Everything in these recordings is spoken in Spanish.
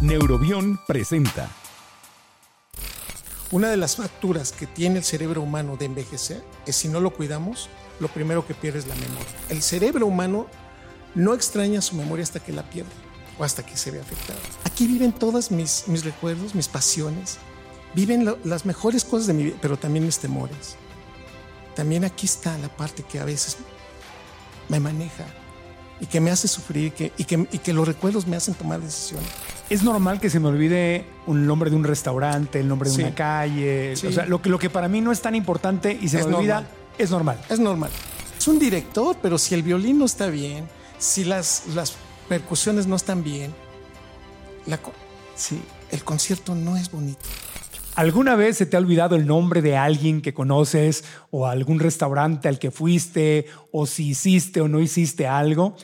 Neurobión presenta. Una de las facturas que tiene el cerebro humano de envejecer es si no lo cuidamos, lo primero que pierde es la memoria. El cerebro humano no extraña su memoria hasta que la pierde o hasta que se ve afectado. Aquí viven todos mis, mis recuerdos, mis pasiones, viven las mejores cosas de mi vida, pero también mis temores. También aquí está la parte que a veces me maneja y que me hace sufrir y, que, y que los recuerdos me hacen tomar decisiones. Es normal que se me olvide un nombre de un restaurante, el nombre de una calle. O sea, lo que, lo que para mí no es tan importante y se me olvida, es normal. Es normal. Es un director, pero si el violín no está bien, si las, las percusiones no están bien, la, sí, el concierto no es bonito. ¿Alguna vez se te ha olvidado el nombre de alguien que conoces o algún restaurante al que fuiste o si hiciste o no hiciste algo?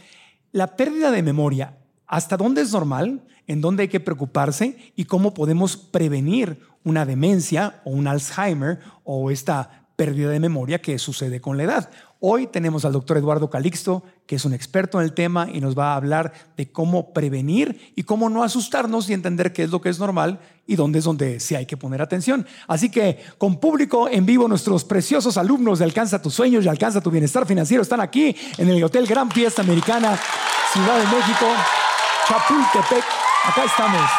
La pérdida de memoria, ¿hasta dónde es normal? ¿En dónde hay que preocuparse? ¿Y cómo podemos prevenir una demencia o un Alzheimer o esta pérdida de memoria que sucede con la edad. Hoy tenemos al doctor Eduardo Calixto, que es un experto en el tema y nos va a hablar de cómo prevenir y cómo no asustarnos y entender qué es lo que es normal y dónde es donde sí hay que poner atención. Así que con público en vivo, nuestros preciosos alumnos de Alcanza tus sueños y Alcanza tu bienestar financiero están aquí en el Hotel Gran Fiesta Americana, Ciudad de México, Chapultepec. Acá estamos.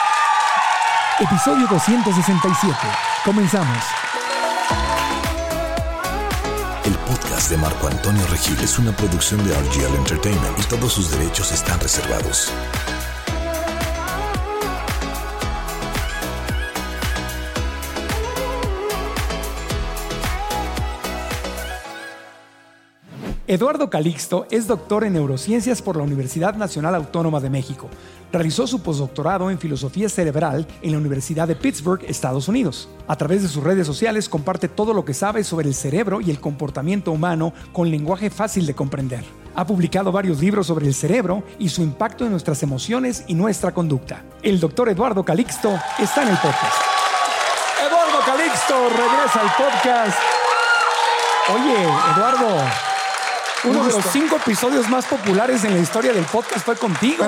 Episodio 267. Comenzamos. De Marco Antonio Regil es una producción de RGL Entertainment y todos sus derechos están reservados. Eduardo Calixto es doctor en neurociencias por la Universidad Nacional Autónoma de México. Realizó su postdoctorado en filosofía cerebral en la Universidad de Pittsburgh, Estados Unidos. A través de sus redes sociales comparte todo lo que sabe sobre el cerebro y el comportamiento humano con lenguaje fácil de comprender. Ha publicado varios libros sobre el cerebro y su impacto en nuestras emociones y nuestra conducta. El doctor Eduardo Calixto está en el podcast. Eduardo Calixto regresa al podcast. Oye, Eduardo, uno de los cinco episodios más populares en la historia del podcast fue contigo.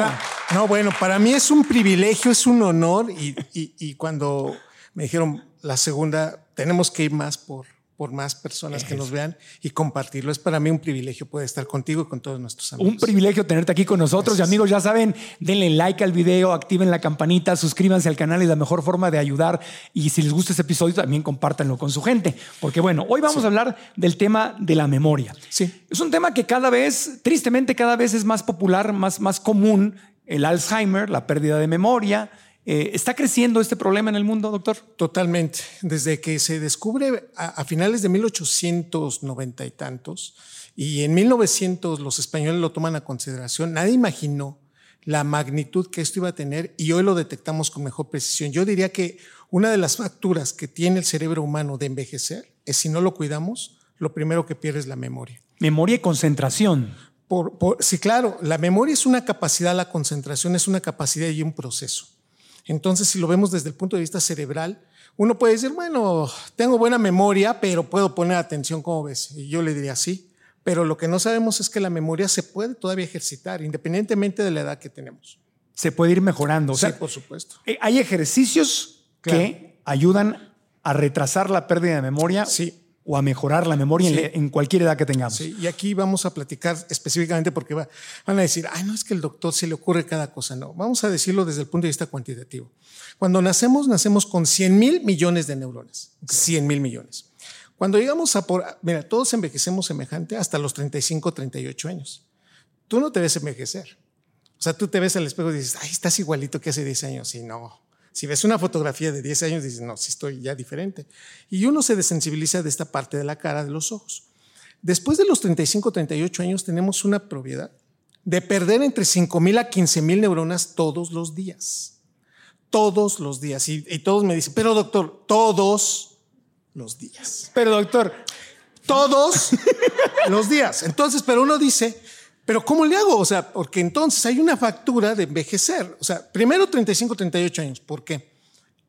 no, bueno, para mí es un privilegio, es un honor y, y cuando me dijeron la segunda, tenemos que ir más por, por más personas que nos vean y compartirlo. Es para mí un privilegio poder estar contigo y con todos nuestros amigos. Un privilegio tenerte aquí con nosotros. Y amigos, ya saben, denle like al video, activen la campanita, suscríbanse al canal. Es la mejor forma de ayudar. Y si les gusta este episodio, también compártanlo con su gente. Porque bueno, hoy vamos a hablar del tema de la memoria. Sí. Es un tema que cada vez, tristemente, cada vez es más popular, más, más común. El Alzheimer, la pérdida de memoria eh, ¿Está creciendo este problema en el mundo, doctor? Totalmente. Desde que se descubre a, finales de 1890 y tantos, y en 1900 los españoles lo toman a consideración, nadie imaginó la magnitud que esto iba a tener y hoy lo detectamos con mejor precisión. Yo diría que una de las facturas que tiene el cerebro humano de envejecer es si no lo cuidamos, lo primero que pierde es la memoria. Memoria y concentración. sí, claro, la memoria es una capacidad, la concentración es una capacidad y un proceso. Entonces, si lo vemos desde el punto de vista cerebral, uno puede decir, bueno, tengo buena memoria, pero puedo poner atención, como ves? Y yo le diría sí, pero lo que no sabemos es que la memoria se puede todavía ejercitar, independientemente de la edad que tenemos. Se puede ir mejorando. sí, por supuesto. Eh, ¿Hay ejercicios que ayudan a retrasar la pérdida de memoria? Sí. O a mejorar la memoria en, en cualquier edad que tengamos. Sí, y aquí vamos a platicar específicamente porque va- van a decir, ay, no es que el doctor se le ocurre cada cosa. No, vamos a decirlo desde el punto de vista cuantitativo. Cuando nacemos, nacemos con 100 mil millones de neuronas. 100 mil millones. Cuando llegamos a por, mira, todos envejecemos semejante hasta los 35, 38 años. Tú no te ves envejecer. O sea, tú te ves al espejo y dices, ay, estás igualito que hace 10 años. Y no. Si ves una fotografía de 10 años, dices, no, sí estoy ya diferente. Y uno se desensibiliza de esta parte de la cara, de los ojos. Después de los 35, 38 años, tenemos una propiedad de perder entre 5 mil a 15 mil neuronas todos los días. Todos los días. Y, y todos me dicen, pero doctor, todos los días. Pero doctor, Todos los días. Entonces, pero uno dice, pero ¿cómo le hago? O sea, porque entonces hay una factura de envejecer. O sea, primero 35, 38 años. ¿Por qué?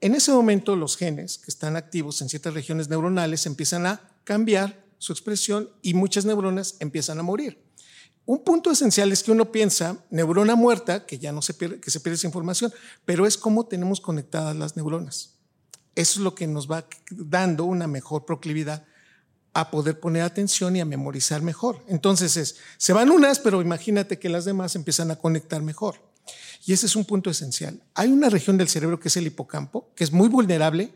En ese momento los genes que están activos en ciertas regiones neuronales empiezan a cambiar su expresión y muchas neuronas empiezan a morir. Un punto esencial es que uno piensa neurona muerta, que ya no se pierde, se pierde esa información, pero es cómo tenemos conectadas las neuronas. Eso es lo que nos va dando una mejor proclividad a poder poner atención y a memorizar mejor. Entonces es, se van unas, pero imagínate que las demás empiezan a conectar mejor. Y ese es un punto esencial. Hay una región del cerebro que es el hipocampo, que es muy vulnerable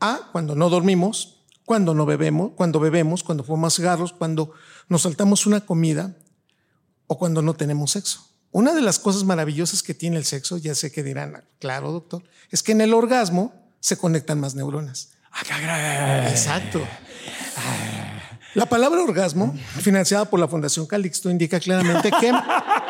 a cuando no dormimos, cuando no bebemos, cuando bebemos, cuando fumamos cigarros, cuando nos saltamos una comida o cuando no tenemos sexo. Una de las cosas maravillosas que tiene el sexo, ya sé que dirán, claro, doctor, es que en el orgasmo se conectan más neuronas. Exacto. La palabra orgasmo, financiada por la Fundación Calixto, indica claramente que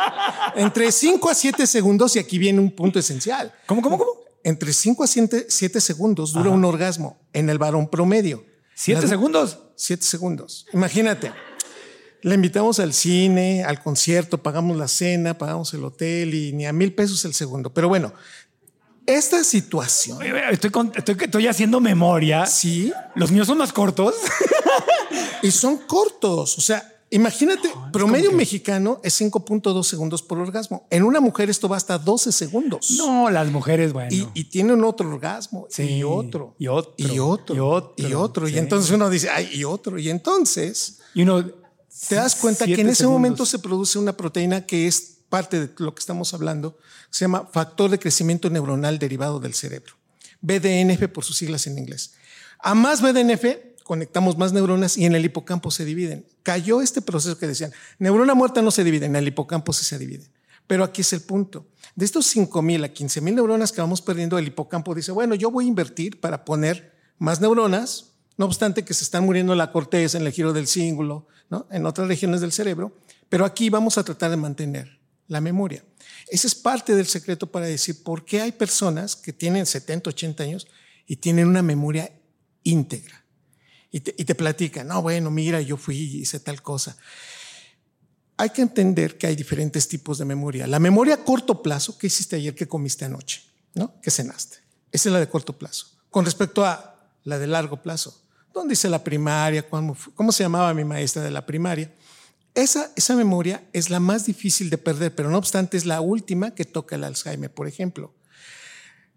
entre 5 a 7 segundos, y aquí viene un punto esencial. ¿Cómo, cómo, cómo? Entre 5 a 7 segundos dura un orgasmo en el varón promedio. ¿Siete Las- segundos? Siete segundos. Imagínate. Le invitamos al cine, al concierto, pagamos la cena, pagamos el hotel y ni a mil pesos el segundo. Pero bueno, esta situación. Estoy, con- estoy, estoy haciendo memoria. Sí, Los míos son más cortos. y son cortos. O sea, imagínate, promedio mexicano es 5.2 segundos por orgasmo. En una mujer esto va hasta 12 segundos. No, las mujeres, bueno. Y, y tienen otro orgasmo Sí, y otro y otro, y otro y otro, y otro. Y entonces uno dice, ay, y otro. Y entonces Y uno. te das cuenta que en ese segundos. momento se produce una proteína que es parte de lo que estamos hablando, se llama factor de crecimiento neuronal derivado del cerebro. BDNF por sus siglas en inglés. A más BDNF conectamos más neuronas y en el hipocampo se dividen. Cayó este proceso que decían, neurona muerta no se divide, en el hipocampo sí se divide. Pero aquí es el punto. De estos 5.000 a 15.000 neuronas que vamos perdiendo, el hipocampo dice, bueno, yo voy a invertir para poner más neuronas, no obstante que se están muriendo en la corteza, en el giro del cíngulo, en otras regiones del cerebro, pero aquí vamos a tratar de mantener la memoria. Ese es parte del secreto para decir por qué hay personas que tienen 70, 80 años y tienen una memoria íntegra. Y te, y te platican, no, bueno, mira, yo fui y hice tal cosa. Hay que entender que hay diferentes tipos de memoria. La memoria a corto plazo, ¿qué hiciste ayer? ¿Qué comiste anoche? ¿No? ¿Qué cenaste? Esa es la de corto plazo. Con respecto a la de largo plazo, ¿dónde hice la primaria? ¿Cómo? ¿Cómo se llamaba mi maestra de la primaria? Esa, esa memoria es la más difícil de perder, pero no obstante es la última que toca el Alzheimer, por ejemplo.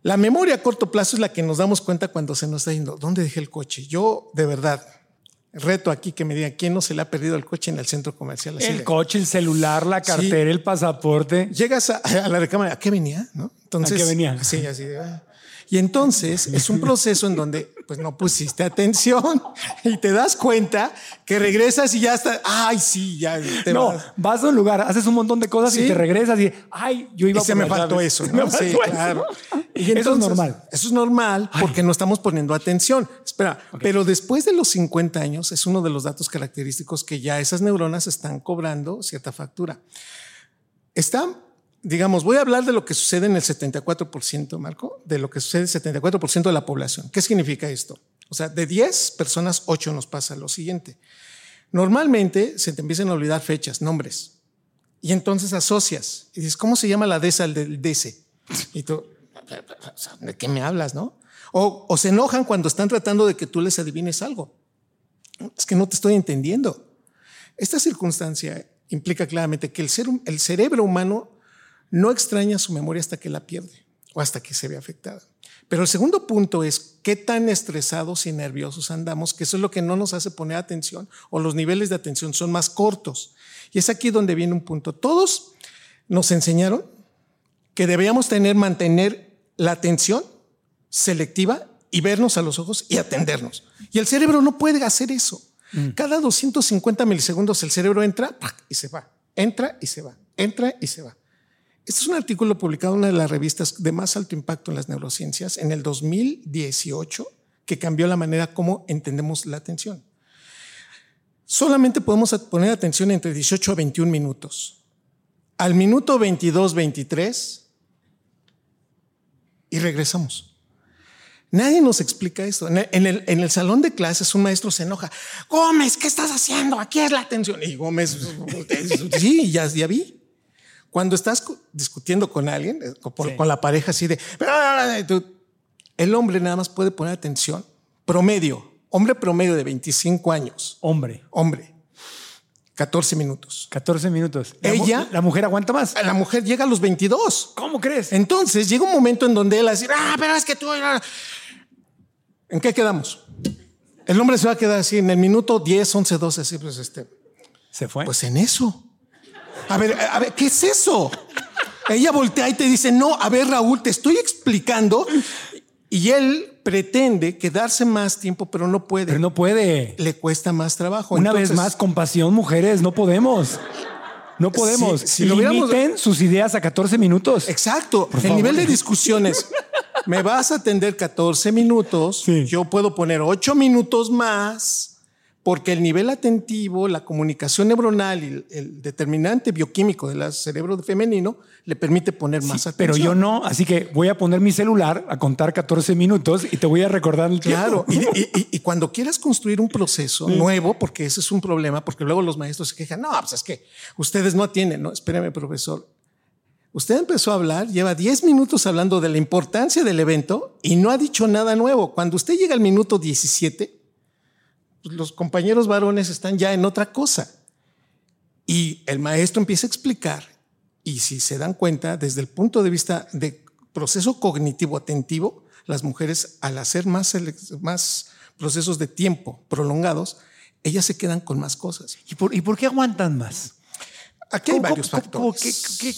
La memoria a corto plazo es la que nos damos cuenta cuando se nos está yendo, ¿dónde dejé el coche? Yo, de verdad, reto aquí que me digan, ¿quién no se le ha perdido el coche en el centro comercial? Así El le- coche, el celular, la cartera, el pasaporte. Llegas a, a la recámara, ¿a qué venía? ¿No? Entonces, ¿A qué venía? Sí, así de, ah. Y entonces es un proceso en donde pues no pusiste atención y te das cuenta que regresas y ya está, ay, sí, ya te No, vas. vas a un lugar, haces un montón de cosas y Sí. te regresas y, ay, yo iba Y se por me faltó eso, ¿no? Sí, eso. claro. Y Eso es entonces, normal. Eso es normal porque no estamos poniendo atención. Espera, pero después de los 50 años es uno de los datos característicos que ya esas neuronas están cobrando cierta factura. Están, digamos, voy a hablar de lo que sucede en el 74%, Marco, de lo que sucede en el 74% de la población. ¿Qué significa esto? O sea, de 10 personas, 8 nos pasa lo siguiente. Normalmente se te empiezan a olvidar fechas, nombres. Y entonces asocias y dices, ¿cómo se llama la DESA del DC? Y tú, ¿de qué me hablas, no? O, se enojan cuando están tratando de que tú les adivines algo. Es que no te estoy entendiendo. Esta circunstancia implica claramente que el cerebro humano no extraña su memoria hasta que la pierde o hasta que se ve afectada. Pero el segundo punto es qué tan estresados y nerviosos andamos, que eso es lo que no nos hace poner atención o los niveles de atención son más cortos. Y es aquí donde viene un punto. Todos nos enseñaron que debíamos tener, mantener la atención selectiva y vernos a los ojos y atendernos. Y el cerebro no puede hacer eso. Cada 250 milisegundos el cerebro entra y se va, entra y se va, entra y se va. Este es un artículo publicado en una de las revistas de más alto impacto en las neurociencias en el 2018 que cambió la manera como entendemos la atención. Solamente podemos poner atención entre 18 a 21 minutos. Al minuto 22, 23 y regresamos. Nadie nos explica esto. En el, en el, salón de clases un maestro se enoja. Gómez, ¿qué estás haciendo? Aquí es la atención. Y Gómez, sí, ya, ya vi. Cuando estás discutiendo con alguien, eh, con, la pareja así de, el hombre nada más puede poner atención, promedio, hombre promedio de 25 años. Hombre. Hombre. 14 minutos. 14 minutos. Ella. La mujer aguanta más. La mujer llega a los 22. ¿Cómo crees? Entonces llega un momento en donde él va a decir, ah, pero es que tú. ¿En qué quedamos? El hombre se va a quedar así en el minuto 10, 11, 12, así, pues este. ¿Se fue? Pues en eso. A ver, a ver, ¿qué es eso? Ella voltea y te dice, no, a ver, Raúl, te estoy explicando. Y él pretende quedarse más tiempo, pero no puede. Pero no puede. Le cuesta más trabajo. Una vez más, compasión, mujeres, no podemos. No podemos. Si, lo Limiten sus ideas a 14 minutos. Exacto. el nivel de discusiones. Me vas a atender 14 minutos. Yo puedo poner 8 minutos más porque el nivel atentivo, la comunicación neuronal y el, determinante bioquímico del cerebro femenino le permite poner más atención. Pero yo no, así que voy a poner mi celular a contar 14 minutos y te voy a recordar el Claro, y, cuando quieras construir un proceso nuevo, porque ese es un problema, porque luego los maestros se quejan, no, pues es que ustedes no atienden, no, espéreme, profesor. Usted empezó a hablar, lleva 10 minutos hablando de la importancia del evento y no ha dicho nada nuevo. Cuando usted llega al minuto 17, los compañeros varones están ya en otra cosa. Y el maestro empieza a explicar, y si se dan cuenta, desde el punto de vista de proceso cognitivo atentivo, las mujeres al hacer más, más procesos de tiempo prolongados, ellas se quedan con más cosas. ¿Y por, ¿Y por qué aguantan más? Aquí hay varios factores. ¿De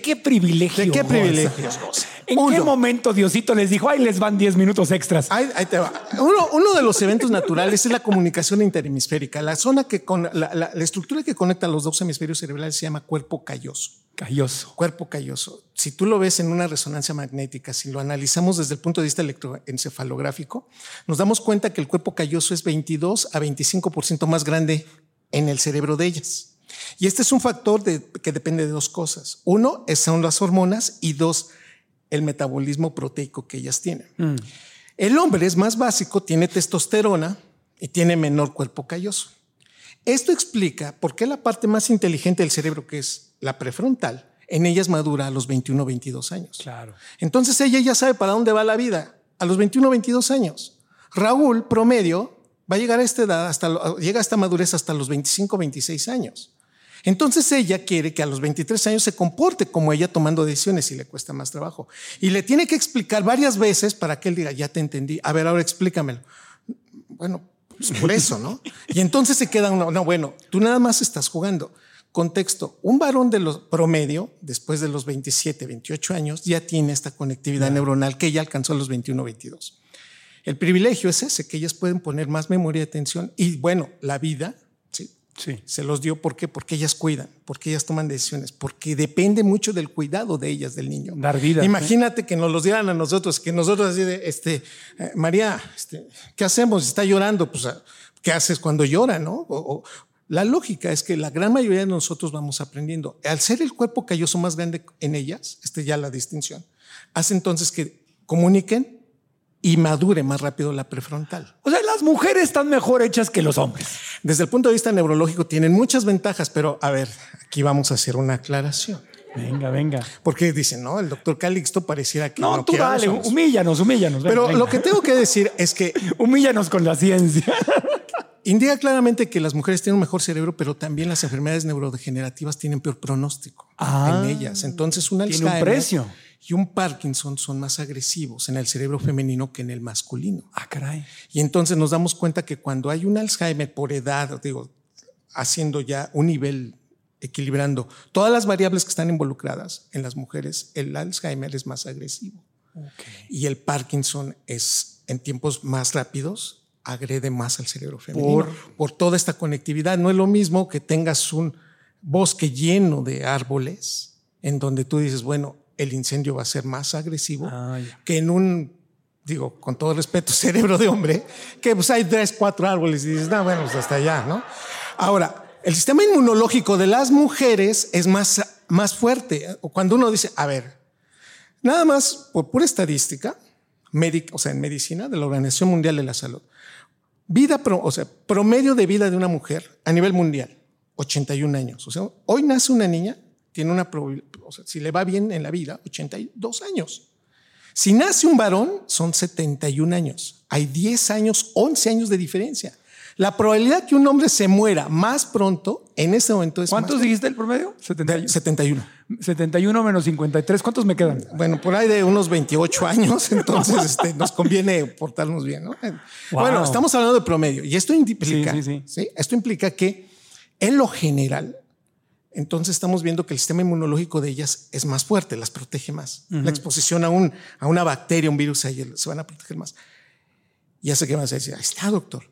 qué privilegio? ¿De qué privilegios? ¿En qué momento Diosito les dijo, ay, les van 10 minutos extras? Ahí, te va. Uno, de los eventos naturales es la comunicación interhemisférica. La zona que con la, estructura que conecta los dos hemisferios cerebrales se llama cuerpo calloso. Calloso. Cuerpo calloso. Si tú lo ves en una resonancia magnética, si lo analizamos desde el punto de vista electroencefalográfico, nos damos cuenta que el cuerpo calloso es 22 a 25% más grande en el cerebro de ellas. Y este es un factor que depende de dos cosas. Uno son las hormonas y dos, el metabolismo proteico que ellas tienen. Mm. El hombre es más básico, tiene testosterona y tiene menor cuerpo calloso. Esto explica por qué la parte más inteligente del cerebro, que es la prefrontal, en ellas madura a los 21 22 años. Claro. Entonces ella ya sabe para dónde va la vida a los 21 22 años. Raúl, promedio, va a llegar a esta edad, hasta, llega a esta madurez hasta los 25 26 años. Entonces ella quiere que a los 23 años se comporte como ella tomando decisiones y le cuesta más trabajo. Y le tiene que explicar varias veces para que él diga, ya te entendí, a ver, ahora explícamelo. Bueno, pues por eso, ¿no? Y entonces se queda uno, no, bueno, tú nada más estás jugando. Contexto, un varón de los promedio, después de los 27, 28 años, ya tiene esta conectividad neuronal que ya alcanzó a los 21, 22. El privilegio es ese, que ellas pueden poner más memoria y atención y bueno, la vida Sí. Se los dio ¿por qué? porque ellas cuidan, porque ellas toman decisiones, porque depende mucho del cuidado de ellas, del niño. Dar vida. Imagínate que nos los dieran a nosotros, que nosotros así de, este, eh, María, este, ¿qué hacemos? Está llorando, pues, ¿qué haces cuando llora, no? la lógica es que la gran mayoría de nosotros vamos aprendiendo. Al ser el cuerpo calloso más grande en ellas, este ya la distinción, hace entonces que comuniquen y madure más rápido la prefrontal. O sea, las mujeres están mejor hechas que los hombres. Desde el punto de vista neurológico tienen muchas ventajas, pero a ver, aquí vamos a hacer una aclaración. Venga, venga. Porque dicen, no, el doctor Calixto pareciera que no. No, tú dale, humíllanos, humíllanos. Pero lo que tengo que decir es que. humíllanos con la ciencia. indica claramente que las mujeres tienen un mejor cerebro, pero también las enfermedades neurodegenerativas tienen peor pronóstico en ah. ellas. Entonces, un Tiene un precio y un Parkinson son más agresivos en el cerebro femenino que en el masculino. Ah, caray. Y entonces nos damos cuenta que cuando hay un Alzheimer por edad, digo, haciendo ya un nivel equilibrando todas las variables que están involucradas en las mujeres, el Alzheimer es más agresivo. Y el Parkinson es en tiempos más rápidos, agrede más al cerebro femenino por, por toda esta conectividad. No es lo mismo que tengas un bosque lleno de árboles en donde tú dices, bueno, el incendio va a ser más agresivo que en un, digo, con todo respeto, cerebro de hombre, que pues hay tres, cuatro árboles y dices, no, bueno, pues hasta allá, ¿no? Ahora, el sistema inmunológico de las mujeres es más, más fuerte. Cuando uno dice, a ver, nada más por pura estadística, médica, o sea, en medicina de la Organización Mundial de la Salud, vida, o sea, promedio de vida de una mujer a nivel mundial, 81 años. O sea, hoy nace una niña tiene una probabilidad, o sea, si le va bien en la vida, 82 años. Si nace un varón, son 71 años. Hay 10 años, 11 años de diferencia. La probabilidad que un hombre se muera más pronto en este momento es. ¿Cuántos dijiste el promedio? 71. 71. 71 menos 53. ¿Cuántos me quedan? Bueno, por ahí de unos 28 años. Entonces este, nos conviene portarnos bien. ¿no? Bueno, estamos hablando de promedio. Y esto implica, sí, sí, Esto implica que en lo general entonces estamos viendo que el sistema inmunológico de ellas es más fuerte, las protege más. La exposición a, un, a una bacteria, un virus, se van a proteger más. Ya sé que vas a decir, ahí está, doctor.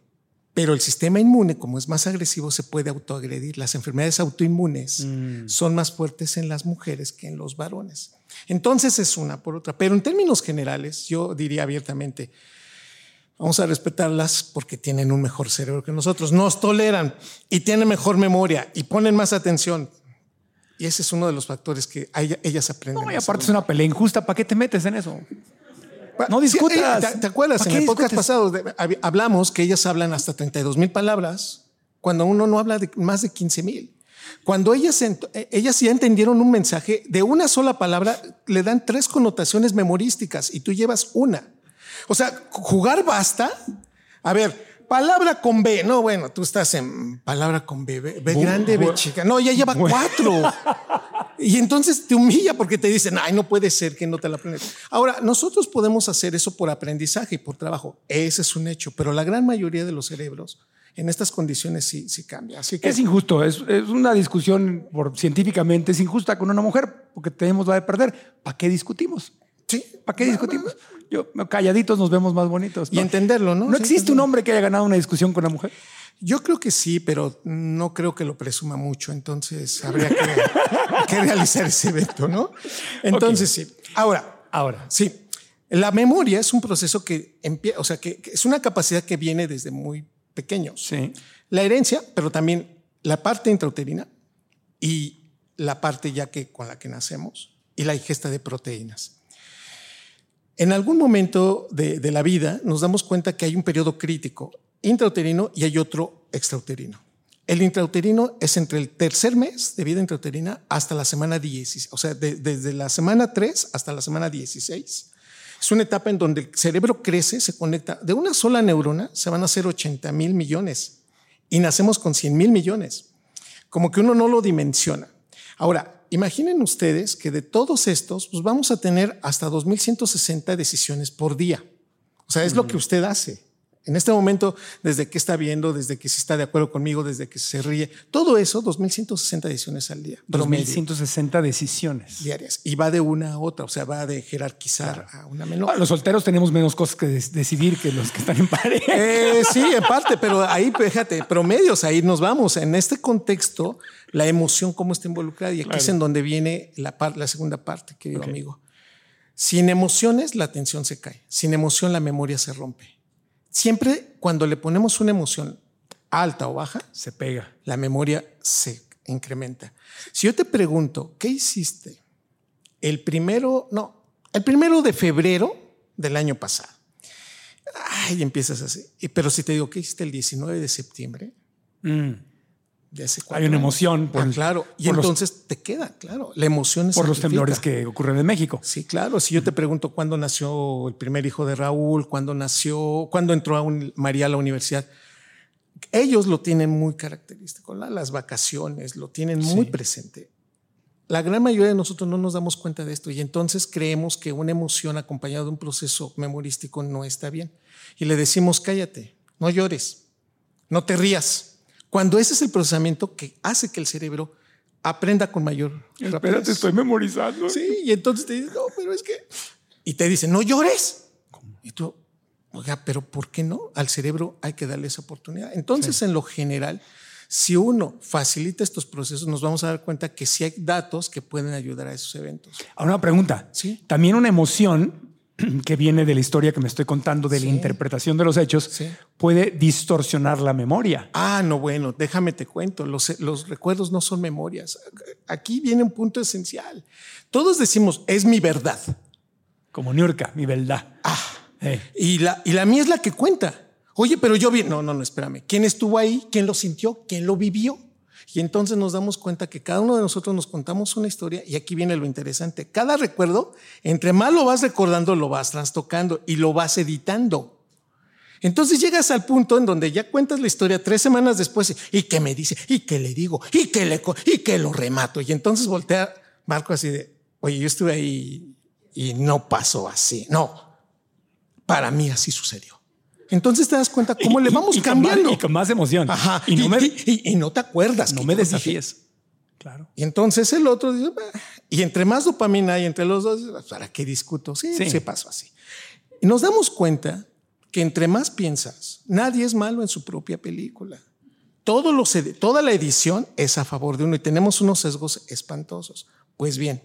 Pero el sistema inmune, como es más agresivo, se puede autoagredir. Las enfermedades autoinmunes mm. son más fuertes en las mujeres que en los varones. Entonces es una por otra. Pero en términos generales, yo diría abiertamente, Vamos a respetarlas porque tienen un mejor cerebro que nosotros, nos toleran y tienen mejor memoria y ponen más atención. Y ese es uno de los factores que ellas aprenden. No, y aparte es una pelea injusta, ¿para qué te metes en eso? No discutas. ¿te, acuerdas? En el podcast pasado hablamos que ellas hablan hasta 32 mil palabras cuando uno no habla de más de 15 mil. Cuando ellas, eh, ellas ya entendieron un mensaje, de una sola palabra le dan tres connotaciones memorísticas y tú llevas una. O sea, jugar basta. A ver, palabra con B. No, bueno, tú estás en palabra con B. B, grande, B chica. No, ya lleva cuatro. Y entonces te humilla porque te dicen, ay, no puede ser que no te la aprendes. Ahora, nosotros podemos hacer eso por aprendizaje y por trabajo. Ese es un hecho, pero la gran mayoría de los cerebros en estas condiciones sí, sí cambia. Así que es injusto, es, es una discusión por, científicamente, es injusta con una mujer porque tenemos la de perder. ¿Para qué discutimos? Sí. ¿Para qué discutimos? Yo, calladitos nos vemos más bonitos. Y entenderlo, ¿no? ¿No existe un hombre que haya ganado una discusión con una mujer? Yo creo que sí, pero no creo que lo presuma mucho, entonces habría que, realizar ese evento, ¿no? Entonces sí. Ahora, ahora, sí. La memoria es un proceso que empieza, o sea, que, es una capacidad que viene desde muy pequeños. Sí. La herencia, pero también la parte intrauterina y la parte ya que con la que nacemos y la ingesta de proteínas. En algún momento de, la vida nos damos cuenta que hay un periodo crítico intrauterino y hay otro extrauterino. El intrauterino es entre el tercer mes de vida intrauterina hasta la semana 16, o sea, desde la semana 3 hasta la semana 16. Es una etapa en donde el cerebro crece, se conecta. De una sola neurona se van a hacer 80 mil millones y nacemos con 100 mil millones. Como que uno no lo dimensiona. Ahora, imaginen ustedes que de todos estos, pues vamos a tener hasta 2.160 decisiones por día. O sea, es lo que usted hace. En este momento, desde que está viendo, desde que si está de acuerdo conmigo, desde que se ríe, todo eso, 2.160 decisiones al día. 2.160 decisiones. Diarias. Y va de una a otra, o sea, va de jerarquizar a una menor. los solteros tenemos menos cosas que decidir que los que están en pareja. Eh, sí, en parte, pero ahí, fíjate, promedios, ahí nos vamos. En este contexto, la emoción, cómo está involucrada, y aquí es en donde viene la, la segunda parte, querido amigo. Sin emociones, la atención se cae. Sin emoción, la memoria se rompe. Siempre cuando le ponemos una emoción alta o baja, se pega. La memoria se incrementa. Si yo te pregunto, ¿qué hiciste el primero, no, el primero de febrero del año pasado? Ay, empiezas así. Pero si te digo, ¿qué hiciste el 19 de septiembre? Mm. Hay una emoción. Por, claro. Y entonces te queda, claro. La emoción es. Por los temblores que ocurren en México. Sí, claro. Si yo te pregunto cuándo nació el primer hijo de Raúl, cuándo nació, cuándo entró a María a la universidad, ellos lo tienen muy característico. Las vacaciones lo tienen muy presente. la gran mayoría de nosotros no nos damos cuenta de esto y entonces creemos que una emoción acompañada de un proceso memorístico no está bien. Y le decimos, cállate, no llores, no te rías. Cuando ese es el procesamiento que hace que el cerebro aprenda con mayor Espérate, estoy memorizando. Sí, y entonces te dice, no, pero es que... Y te dice, no llores. Y tú, oiga, pero ¿por qué no? Al cerebro hay que darle esa oportunidad. Entonces, en lo general, si uno facilita estos procesos, nos vamos a dar cuenta que sí hay datos que pueden ayudar a esos eventos. Ahora una pregunta. Sí. También una emoción que viene de la historia que me estoy contando, de la interpretación de los hechos, Sí. puede distorsionar la memoria. Ah, no, bueno, déjame te cuento, los, los recuerdos no son memorias. Aquí viene un punto esencial. Todos decimos, es mi verdad. Como Niurka, mi verdad. Ah, Eh, y la, y la mía es la que cuenta. Oye, pero yo vi. No, no, no, espérame. ¿Quién estuvo ahí? ¿Quién lo sintió? ¿Quién lo vivió? Y entonces nos damos cuenta que cada uno de nosotros nos contamos una historia y aquí viene lo interesante. Cada recuerdo, entre más lo vas recordando, lo vas trastocando y lo vas editando. Entonces llegas al punto en donde ya cuentas la historia tres semanas después y que me dice, y que le digo, y que le y que lo remato. Y entonces voltea Marco así de, oye, yo estuve ahí y no pasó así. No, para mí así sucedió. Entonces te das cuenta cómo le vamos y con más- cambiando. y con más emoción. Ajá. Y no me, y- y no te acuerdas. no me desafíes. Claro. y entonces el otro dice, y entre más dopamina hay entre los dos, ¿para qué discuto? Sí, Sí. se pasó así. Y nos damos cuenta que entre más piensas, nadie es malo en su propia película. Todo lo toda la edición es a favor de uno y tenemos unos sesgos espantosos. Pues bien,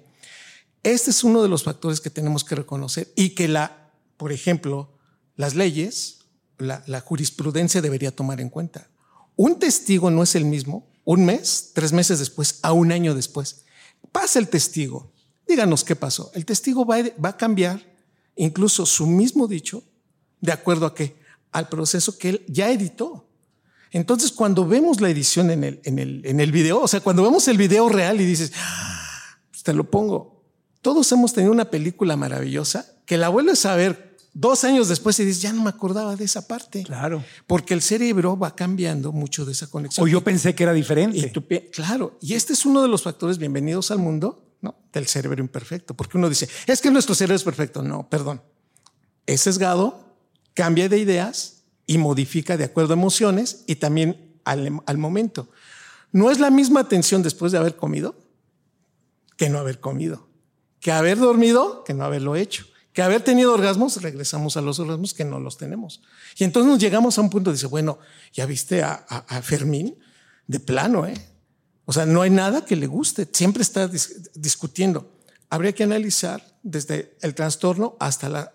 este es uno de los factores que tenemos que reconocer y que la, por ejemplo, las leyes, la, jurisprudencia debería tomar en cuenta. Un testigo no es el mismo un mes, tres meses después, a un año después. Pasa el testigo. Díganos qué pasó. El testigo va, a- va a cambiar incluso su mismo dicho de acuerdo a qué? Al proceso que él ya editó. Entonces, cuando vemos la edición en el, en el, en el video, o sea, cuando vemos el video real y dices, "Ah, pues te lo pongo. Todos hemos tenido una película maravillosa que la vuelves a ver dos años después y dices, ya no me acordaba de esa parte. Claro. Porque el cerebro va cambiando mucho de esa conexión. O yo pensé que era diferente. Y claro, y este es uno de los factores bienvenidos al mundo ¿no? del cerebro imperfecto, porque uno dice, es que nuestro cerebro es perfecto. No, perdón. Es sesgado, cambia de ideas y modifica de acuerdo a emociones y también al, al momento. No es la misma atención después de haber comido que no haber comido, que haber dormido que no haberlo hecho, que haber tenido orgasmos, regresamos a los orgasmos que no los tenemos. Y entonces nos llegamos a un punto, dice, bueno, ya viste a, a- a Fermín de plano, ¿eh? O sea, no hay nada que le guste, siempre está dis- discutiendo. Habría que analizar desde el trastorno hasta la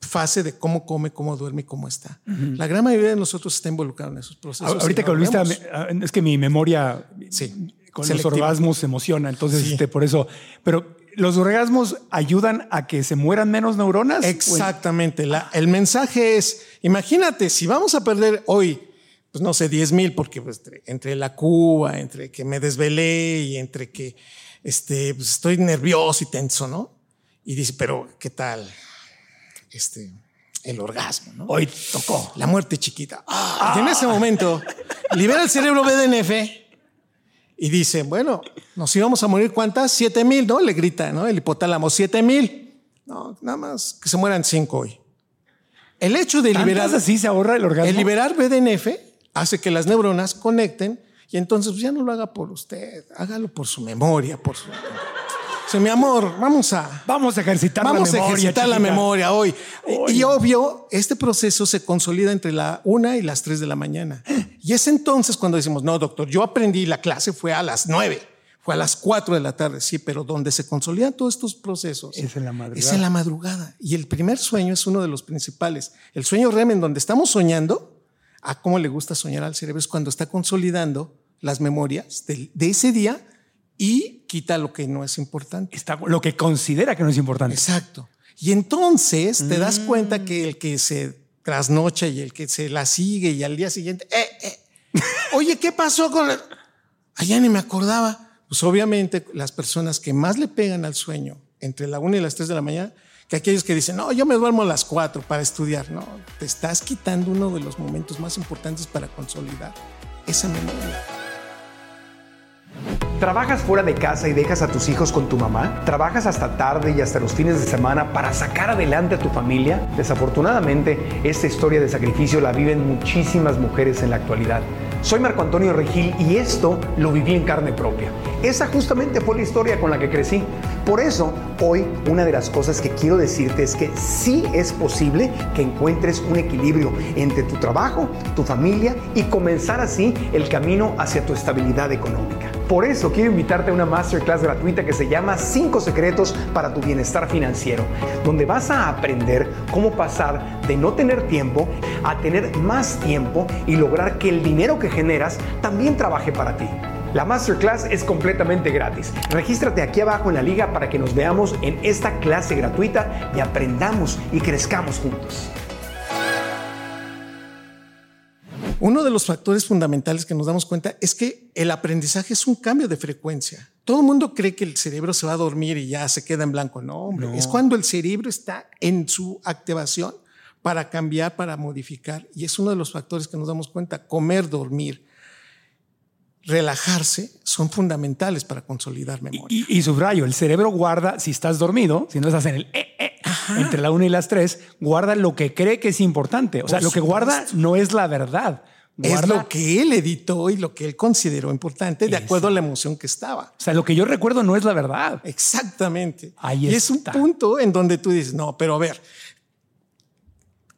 fase de cómo come, cómo duerme y cómo está. La gran mayoría de nosotros está involucrado en esos procesos. Ahorita que no volviste, a- es que mi memoria Sí, con selectiva. los orgasmos se emociona, entonces Sí. este, por eso. Pero los orgasmos ayudan a que se mueran menos neuronas. Exactamente. La- el mensaje es, imagínate, si vamos a perder hoy, pues no sé, 10 mil, porque pues, entre, la Cuba, entre que me desvelé y entre que este, pues, estoy nervioso y tenso, ¿no? Y dice, pero ¿qué tal? Este, el orgasmo, ¿no? Hoy tocó. La muerte chiquita. Ah, y en ese momento libera el cerebro BDNF y dice, bueno, nos íbamos a morir cuántas? Siete mil, ¿no? Le grita, ¿no? El hipotálamo, siete mil. No, nada más que se mueran cinco hoy. El hecho de ¿Tantas liberar, así se ahorra el orgasmo? el liberar BDNF hace que las neuronas conecten y entonces pues, ya no lo haga por usted, hágalo por su memoria, por su... Sea, mi amor, vamos a... Vamos a ejercitar Vamos la a memoria. la hoy. Y- obvio, este proceso se consolida entre la una y las tres de la mañana. Y es entonces cuando decimos, no, doctor, yo aprendí, la clase fue a las nueve, fue a las cuatro de la tarde, sí, pero donde se consolidan todos estos procesos Es en la madrugada. es en la madrugada. Y el primer sueño es uno de los principales. El sueño REM, en donde estamos soñando, a cómo le gusta soñar al cerebro, es cuando está consolidando las memorias del- de ese día y quita lo que no es importante. Está lo que considera que no es importante. Exacto. Y entonces te das Mm. cuenta que el que se trasnocha y el que se la sigue y al día siguiente, eh, eh, oye, ¿qué pasó con el... Allá ni me acordaba. Pues obviamente las personas que más le pegan al sueño entre la una y las tres de la mañana, que aquellos que dicen, no, yo me duermo a las cuatro para estudiar. No, te estás quitando uno de los momentos más importantes para consolidar esa memoria. ¿Trabajas fuera de casa y dejas a tus hijos con tu mamá? ¿Trabajas hasta tarde y hasta los fines de semana para sacar adelante a tu familia? Desafortunadamente, esta historia de sacrificio la viven muchísimas mujeres en la actualidad. Soy Marco Antonio Regil y esto lo viví en carne propia. Esa justamente fue la historia con la que crecí. Por eso, hoy una de las cosas que quiero decirte es que sí es posible que encuentres un equilibrio entre tu trabajo, tu familia y comenzar así el camino hacia tu estabilidad económica. Por eso quiero invitarte a una masterclass gratuita que se llama 5 secretos para tu bienestar financiero, donde vas a aprender cómo pasar de no tener tiempo a tener más tiempo y lograr que el dinero que generas también trabaje para ti. La masterclass es completamente gratis. Regístrate aquí abajo en la liga para que nos veamos en esta clase gratuita y aprendamos y crezcamos juntos. Uno de los factores fundamentales que nos damos cuenta es que el aprendizaje es un cambio de frecuencia. Todo el mundo cree que el cerebro se va a dormir y ya se queda en blanco. No, hombre, es cuando el cerebro está en su activación para cambiar, para modificar. Y es uno de los factores que nos damos cuenta. Comer, dormir, relajarse son fundamentales para consolidar memoria. Y, subrayo, el cerebro guarda, si estás dormido, si no estás en el eh, eh, entre la una y las tres, guarda lo que cree que es importante. O sea, lo que guarda no es la verdad. Es lo que él editó y lo que él consideró importante de acuerdo a la emoción que estaba. O sea, lo que yo recuerdo no es la verdad. Exactamente. Ahí y es un punto en donde tú dices, no, pero a ver,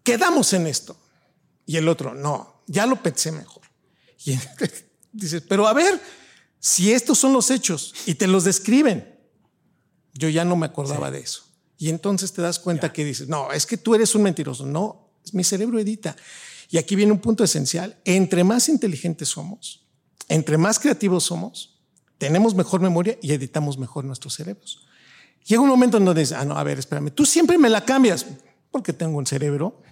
quedamos en esto. Y el otro, no, ya lo pensé mejor. Y dices, pero a ver, si estos son los hechos y te los describen, yo ya no me acordaba de eso. Y entonces te das cuenta que dices, no, es que tú eres un mentiroso. No, mi cerebro edita. Y aquí viene un punto esencial. Entre más inteligentes somos, entre más creativos somos, tenemos mejor memoria y editamos mejor nuestros cerebros. Llega un momento en donde dices, ah, no, a ver, espérame, tú siempre me la cambias porque tengo un cerebro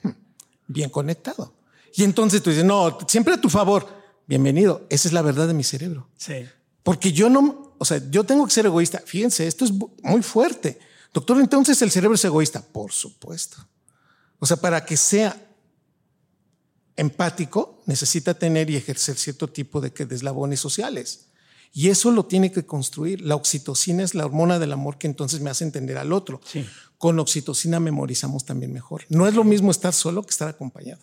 bien conectado. Y entonces tú dices, no, siempre a tu favor. Bienvenido. Esa es la verdad de mi cerebro. Sí. Porque yo no, o sea, yo tengo que ser egoísta. Fíjense, esto es muy fuerte. Doctor, entonces el cerebro es egoísta. Por supuesto. O sea, para que sea empático, necesita tener y ejercer cierto tipo de deslabones sociales. Y eso lo tiene que construir. La oxitocina es la hormona del amor que entonces me hace entender al otro. Con oxitocina memorizamos también mejor. No es lo mismo estar solo que estar acompañado.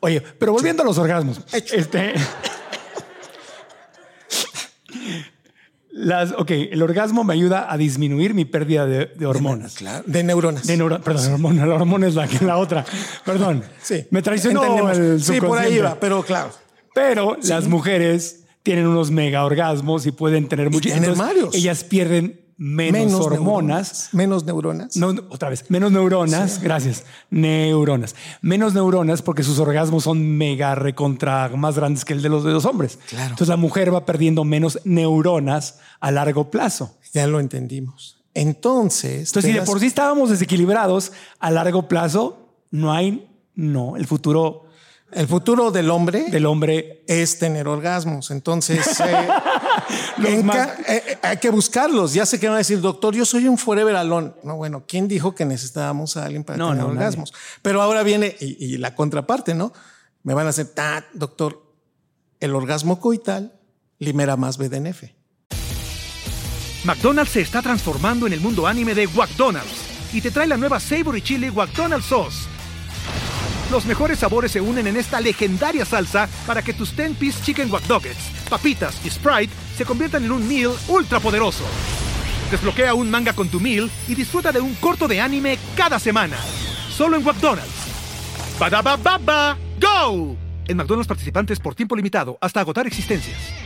Oye, pero volviendo a los orgasmos. Este, las, ok, el orgasmo me ayuda a disminuir mi pérdida de, hormonas. De, claro, de neuronas. De perdón, hormona, la hormona es la, la otra. Perdón. Sí. Me traicionó el Sí, por ahí va, pero claro. Pero las mujeres tienen unos mega orgasmos y pueden tener muchos. Ellas pierden menos, hormonas. menos neuronas. No, otra vez, menos neuronas. Gracias. Neuronas. Menos neuronas porque sus orgasmos son mega recontra más grandes que el de los de los hombres. Claro. Entonces la mujer va perdiendo menos neuronas a largo plazo. Ya lo entendimos. Entonces. Entonces, si de por sí estábamos desequilibrados a largo plazo, no hay, no, el futuro el futuro del hombre, del hombre es tener orgasmos. Entonces, eh, eh, eh, hay que buscarlos. Ya sé que van a decir, doctor, yo soy un forever alone. No, bueno, ¿quién dijo que necesitábamos a alguien para tener orgasmos? Pero ahora viene y, la contraparte, ¿no? Me van a hacer, doctor, el orgasmo coital libera más BDNF. McDonald's se está transformando en el mundo anime de McDonald's y te trae la nueva Savory Chili McDonald's Sauce los mejores sabores se unen en esta legendaria salsa para que tus 10-piece chicken wack papitas y Sprite se conviertan en un meal ultra poderoso. Desbloquea un manga con tu meal y disfruta de un corto de anime cada semana. Solo en McDonald's. baba ¡Go! En McDonald's participantes por tiempo limitado hasta agotar existencias.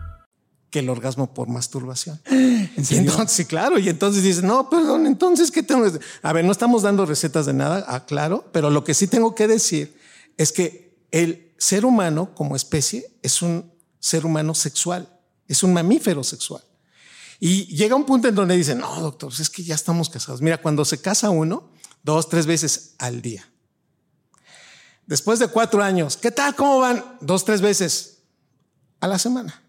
Que el orgasmo por masturbación. entonces, sí, claro. Y entonces dices, no, perdón, entonces, ¿qué tengo? A ver, no estamos dando recetas de nada, ah, claro, pero lo que sí tengo que decir es que el ser humano como especie es un ser humano sexual. es un mamífero sexual. Y llega un punto en donde dicen, no, doctor, pues es que ya estamos casados. Mira, cuando se casa uno, dos, tres veces al día. Después de cuatro años, ¿qué tal? ¿Cómo van? Dos, tres veces a la semana.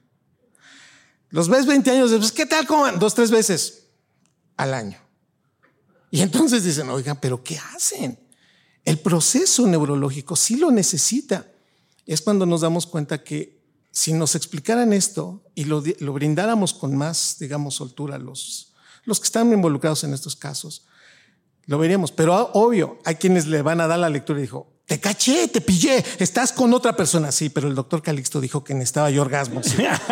Los ves 20 años ¿qué tal? ¿Cómo van? Dos, tres veces al año. Y entonces dicen, oigan, pero ¿qué hacen? El proceso neurológico sí lo necesita. Es cuando nos damos cuenta que si nos explicaran esto y lo, lo brindáramos con más, digamos, soltura los, los que están involucrados en estos casos, lo veríamos. Pero obvio, hay quienes le van a dar la lectura y dijo, te caché, te pillé, estás con otra persona. Sí, pero el doctor Calixto dijo que necesitaba yo orgasmo.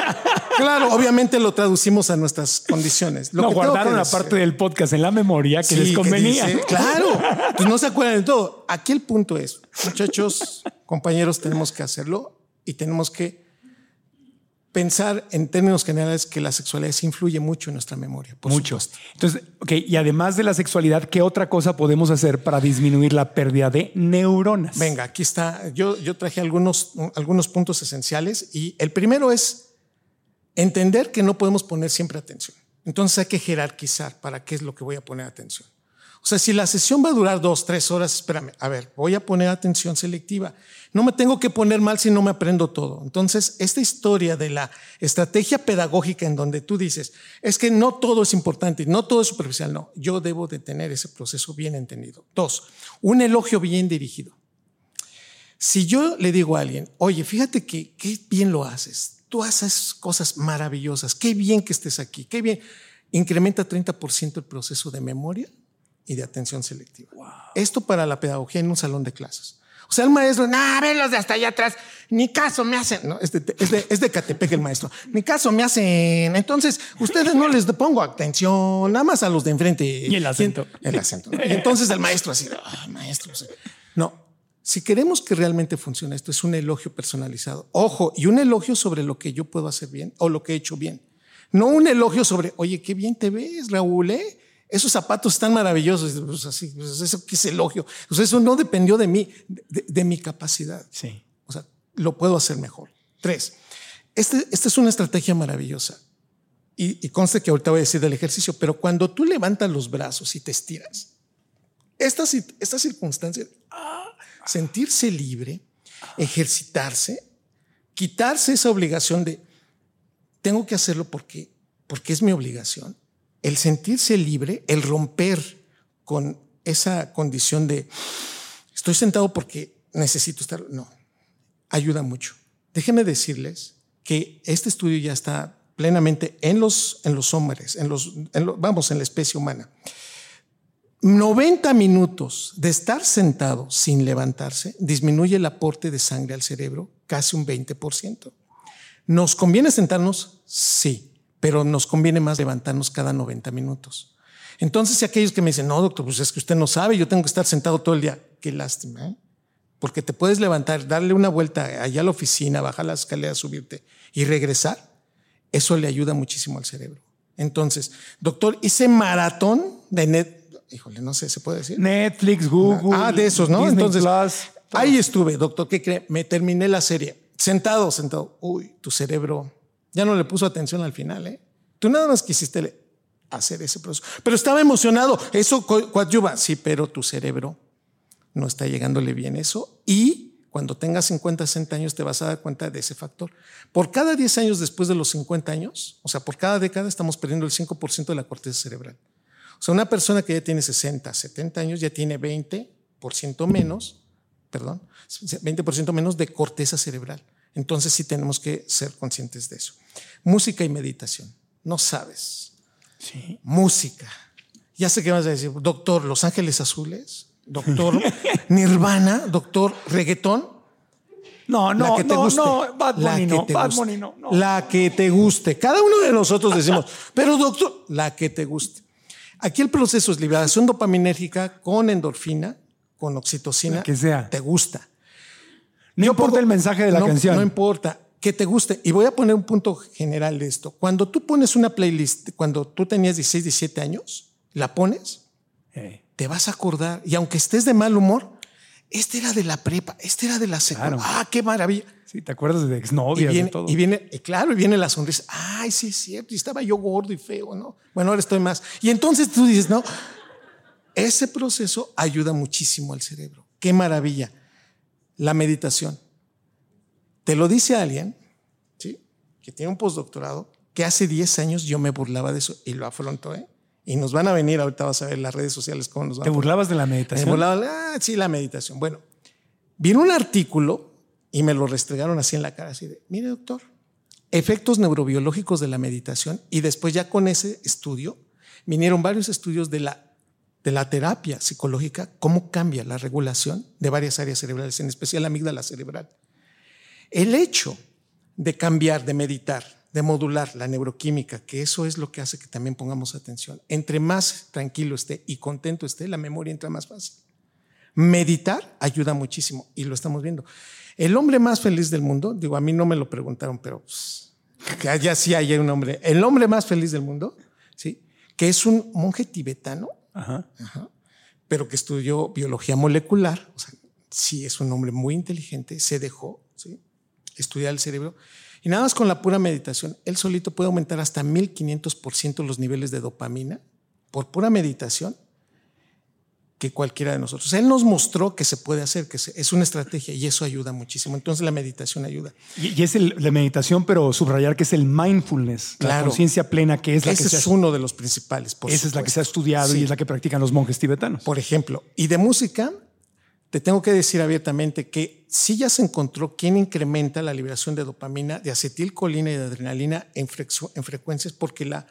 claro, obviamente lo traducimos a nuestras condiciones. Lo no, guardaron la parte del podcast en la memoria que les convenía. claro, pues no se acuerdan de todo. Aquí el punto es, muchachos, compañeros, tenemos que hacerlo y tenemos que pensar en términos generales que la sexualidad influye mucho en nuestra memoria. Por mucho. Entonces, ok, y además de la sexualidad, ¿qué otra cosa podemos hacer para disminuir la pérdida de neuronas? Venga, aquí está. Yo, yo traje algunos, algunos puntos esenciales y el primero es entender que no podemos poner siempre atención. Entonces hay que jerarquizar para qué es lo que voy a poner atención. O sea, si la sesión va a durar dos, tres horas, espérame, a ver, voy a poner atención selectiva. No me tengo que poner mal si no me aprendo todo. Entonces, esta historia de la estrategia pedagógica en donde tú dices, es que no todo es importante, no todo es superficial, no, yo debo de tener ese proceso bien entendido. Dos, un elogio bien dirigido. Si yo le digo a alguien, oye, fíjate que qué bien lo haces, tú haces cosas maravillosas, qué bien que estés aquí, qué bien, incrementa 30% el proceso de memoria y de atención selectiva. Esto para la pedagogía en un salón de clases. O sea, el maestro, nah, ven los de hasta allá atrás, ni caso me hacen. No, es, de, es, de, es de Catepec el maestro, ni caso me hacen. Entonces, ustedes no les pongo atención, nada más a los de enfrente. Y el acento. El acento. Y entonces el maestro así, ah, maestro. No, si queremos que realmente funcione esto, es un elogio personalizado. Ojo, y un elogio sobre lo que yo puedo hacer bien o lo que he hecho bien. No un elogio sobre, oye, qué bien te ves, Raúl, ¿eh? Esos zapatos están maravillosos, pues así, pues eso que es elogio. Pues eso no dependió de mí, de, mi capacidad. Sí. O sea, lo puedo hacer mejor. Tres, este, esta es una estrategia maravillosa. Y, y conste que ahorita voy a decir del ejercicio, pero cuando tú levantas los brazos y te estiras, esta, esta circunstancia, ah, sentirse libre, ejercitarse, quitarse esa obligación de tengo que hacerlo porque, porque es mi obligación el sentirse libre, el romper con esa condición de estoy sentado porque necesito estar, no, ayuda mucho. Déjenme decirles que este estudio ya está plenamente en los, en los hombres, en los, vamos, en la especie humana. 90 minutos de estar sentado sin levantarse disminuye el aporte de sangre al cerebro casi un 20%. ¿Nos conviene sentarnos? Sí pero nos conviene más levantarnos cada 90 minutos. Entonces, si aquellos que me dicen, no, doctor, pues es que usted no sabe, yo tengo que estar sentado todo el día, qué lástima, ¿eh? porque te puedes levantar, darle una vuelta allá a la oficina, bajar las escaleras, subirte y regresar. Eso le ayuda muchísimo al cerebro. Entonces, doctor, hice maratón de net, híjole, no sé, ¿se puede decir? Netflix, Google. Ah, de esos, ¿no? Entonces, ahí estuve, doctor, ¿qué cree? Me terminé la serie, sentado, sentado. Uy, tu cerebro ya no le puso atención al final, ¿eh? Tú nada más quisiste hacer ese proceso. Pero estaba emocionado. Eso coadyuva. Sí, pero tu cerebro no está llegándole bien eso. Y cuando tengas 50, 60 años te vas a dar cuenta de ese factor. Por cada 10 años después de los 50 años, o sea, por cada década estamos perdiendo el 5% de la corteza cerebral. O sea, una persona que ya tiene 60, 70 años ya tiene 20% menos, perdón, 20% menos de corteza cerebral. Entonces sí tenemos que ser conscientes de eso. Música y meditación. No sabes. Sí. Música. Ya sé qué vas a decir. Doctor, Los Ángeles Azules. Doctor Nirvana. Doctor Reggaetón. No, no, la que te no, guste. no, Bad Bunny no, Bad Bunny no, no. La que te guste. Cada uno de nosotros decimos, pero doctor, la que te guste. Aquí el proceso es liberación dopaminérgica con endorfina, con oxitocina. que sea. Te gusta. No importa el mensaje de la canción. No importa que te guste. Y voy a poner un punto general de esto. Cuando tú pones una playlist, cuando tú tenías 16, 17 años, la pones, te vas a acordar. Y aunque estés de mal humor, Este era de la prepa, este era de la secundaria. Claro. Ah, qué maravilla. Sí, ¿te acuerdas de Y exnovias viene, de todo? y viene, y claro, y viene la sonrisa. Ay, sí es cierto. Y estaba yo gordo y feo, ¿no? Bueno, ahora estoy más. Y entonces tú dices, no, ese proceso ayuda muchísimo al cerebro. Qué maravilla. La meditación. Te lo dice alguien, ¿sí? Que tiene un postdoctorado, que hace 10 años yo me burlaba de eso y lo afronto, ¿eh? Y nos van a venir, ahorita vas a ver las redes sociales cómo nos van ¿Te a burlabas de la me meditación? burlaba, ah, sí, la meditación. Bueno, vino un artículo y me lo restregaron así en la cara, así de, mire doctor, efectos neurobiológicos de la meditación y después ya con ese estudio vinieron varios estudios de la, de la terapia psicológica, cómo cambia la regulación de varias áreas cerebrales, en especial la amígdala cerebral. El hecho de cambiar, de meditar, de modular la neuroquímica, que eso es lo que hace que también pongamos atención. Entre más tranquilo esté y contento esté, la memoria entra más fácil. Meditar ayuda muchísimo y lo estamos viendo. El hombre más feliz del mundo, digo, a mí no me lo preguntaron, pero pues, que sí hay un hombre, el hombre más feliz del mundo, ¿sí? que es un monje tibetano, Ajá. pero que estudió biología molecular, o sea, sí es un hombre muy inteligente, se dejó ¿sí? estudiar el cerebro y nada más con la pura meditación, él solito puede aumentar hasta 1500% los niveles de dopamina por pura meditación que cualquiera de nosotros. Él nos mostró que se puede hacer, que se- es una estrategia y eso ayuda muchísimo. Entonces la meditación ayuda. Y, y es el- la meditación, pero subrayar que es el mindfulness, la conciencia plena, que es la Ese que se es ha- uno de los principales. por esa es la que se ha estudiado y es la que practican los monjes tibetanos. por ejemplo. Y de música, te tengo que decir abiertamente que sí ya se encontró quién incrementa la liberación de dopamina, de acetilcolina y de adrenalina en frecuencias, porque la,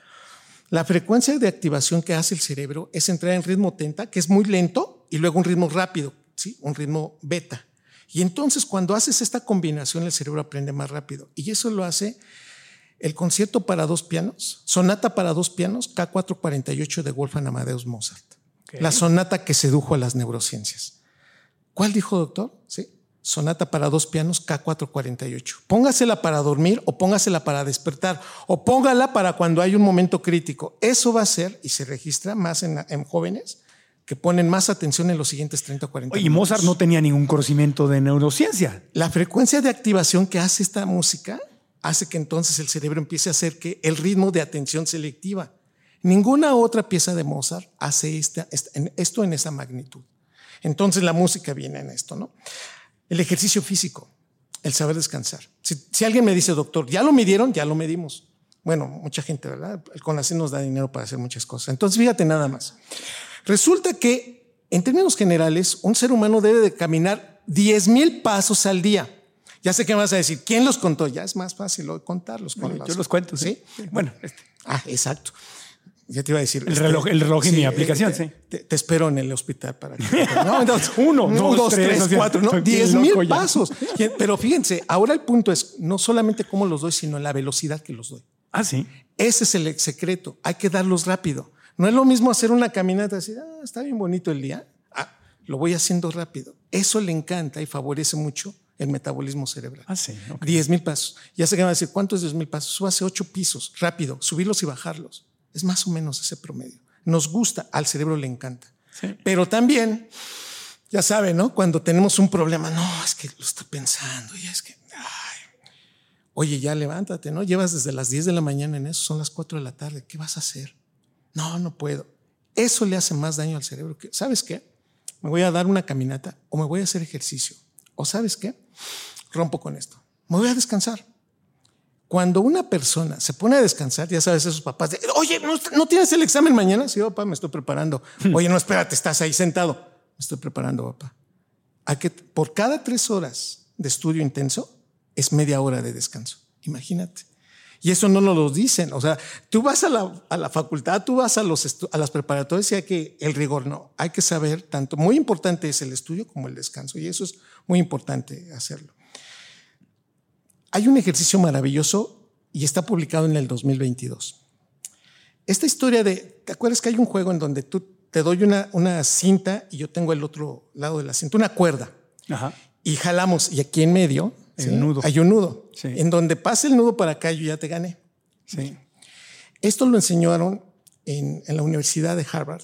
la frecuencia de activación que hace el cerebro es entrar en ritmo tenta, que es muy lento, y luego un ritmo rápido, ¿sí? un ritmo beta. Y entonces cuando haces esta combinación, el cerebro aprende más rápido. Y eso lo hace el concierto para dos pianos, sonata para dos pianos, K448 de Wolfgang Amadeus Mozart. La sonata que sedujo a las neurociencias. ¿Cuál dijo, doctor? Sonata para dos pianos K448. Póngasela para dormir o póngasela para despertar o póngala para cuando hay un momento crítico. Eso va a ser, y se registra más en, en jóvenes, que ponen más atención en los siguientes 30 o 40 Oye, y. Mozart no tenía ningún conocimiento de neurociencia. La frecuencia de activación que hace esta música hace que entonces el cerebro empiece a hacer que el ritmo de atención selectiva. Ninguna otra pieza de Mozart hace esta- esta- en- esto en esa magnitud. Entonces la música viene en esto, ¿no? El ejercicio físico, el saber descansar. Si, si alguien me dice, doctor, ya lo midieron, ya lo medimos. Bueno, mucha gente, ¿verdad? El CONACYT nos da dinero para hacer muchas cosas. Entonces, fíjate nada más. Resulta que, en términos generales, un ser humano debe de caminar 10 mil pasos al día. Ya sé que me vas a decir, ¿quién los contó? Ya es más fácil hoy contarlos. con Bueno, yo los cuento, sí. ¿Sí? Bueno, este. Ah, exacto. Ya te iba a decir. este, El reloj- el reloj en mi eh, aplicación, te, sí. Te, te espero en el hospital para que. No, entonces, Uno, uno, dos, dos, tres, cuatro, ¿no? Diez mil ya. pasos. Pero fíjense, ahora el punto es no solamente cómo los doy, sino la velocidad que los doy. Ah, sí. Ese es el secreto. Hay que darlos rápido. No es lo mismo hacer una caminata así, ah, está bien bonito el día. Ah, lo voy haciendo rápido. Eso le encanta y favorece mucho el metabolismo cerebral. Ah, sí. ok. 10 mil pasos. Ya sé que me va a decir, ¿cuántos 10 mil pasos? Súbase ocho pisos, rápido, subirlos y bajarlos. Es más o menos ese promedio. Nos gusta, al cerebro le encanta. Sí. Pero también, ya sabe, ¿no? Cuando tenemos un problema, no, es que lo estoy pensando y es que, ay, oye, ya levántate, ¿no? Llevas desde las 10 de la mañana en eso, son las 4 de la tarde, ¿qué vas a hacer? No, no puedo. Eso le hace más daño al cerebro. que ¿Sabes qué? Me voy a dar una caminata o me voy a hacer ejercicio. O ¿sabes qué? Rompo con esto. Me voy a descansar. Cuando una persona se pone a descansar, ya sabes, esos papás de, oye, ¿no, ¿no tienes el examen mañana? Sí, papá, me estoy preparando. Oye, no, espérate, estás ahí sentado. Me estoy preparando, papá. Hay que, por cada tres horas de estudio intenso, es media hora de descanso. Imagínate. Y eso no nos lo dicen. O sea, tú vas a la, a la facultad, tú vas a, los a las preparatorias y hay que, el rigor no. Hay que saber tanto. Muy importante es el estudio como el descanso. Y eso es muy importante hacerlo. Hay un ejercicio maravilloso y está publicado en el 2022. Esta historia de, ¿te acuerdas que hay un juego en donde tú te doy una, una cinta y yo tengo el otro lado de la cinta, una cuerda, Ajá. y jalamos y aquí en medio El nudo. hay un nudo. Sí. En donde pase el nudo para acá yo ya te gané. Sí. Esto lo enseñaron en, en la Universidad de Harvard,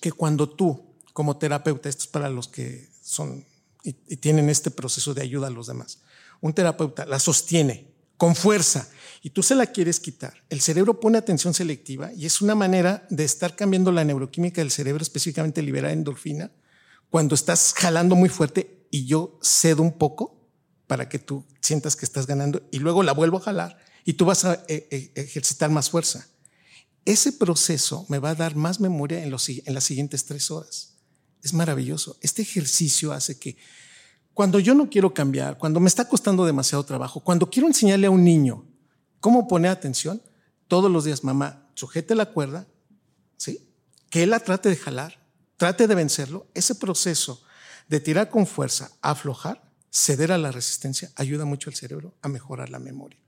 que cuando tú como terapeuta, esto es para los que son y, y tienen este proceso de ayuda a los demás. Un terapeuta la sostiene con fuerza y tú se la quieres quitar. El cerebro pone atención selectiva y es una manera de estar cambiando la neuroquímica del cerebro, específicamente liberar endorfina, cuando estás jalando muy fuerte y yo cedo un poco para que tú sientas que estás ganando y luego la vuelvo a jalar y tú vas a eh, eh, ejercitar más fuerza. Ese proceso me va a dar más memoria en, los, en las siguientes tres horas. Es maravilloso. Este ejercicio hace que cuando yo no quiero cambiar, cuando me está costando demasiado trabajo, cuando quiero enseñarle a un niño cómo poner atención, todos los días, mamá, sujete la cuerda, ¿sí? Que él la trate de jalar, trate de vencerlo. Ese proceso de tirar con fuerza, aflojar, ceder a la resistencia, ayuda mucho al cerebro a mejorar la memoria.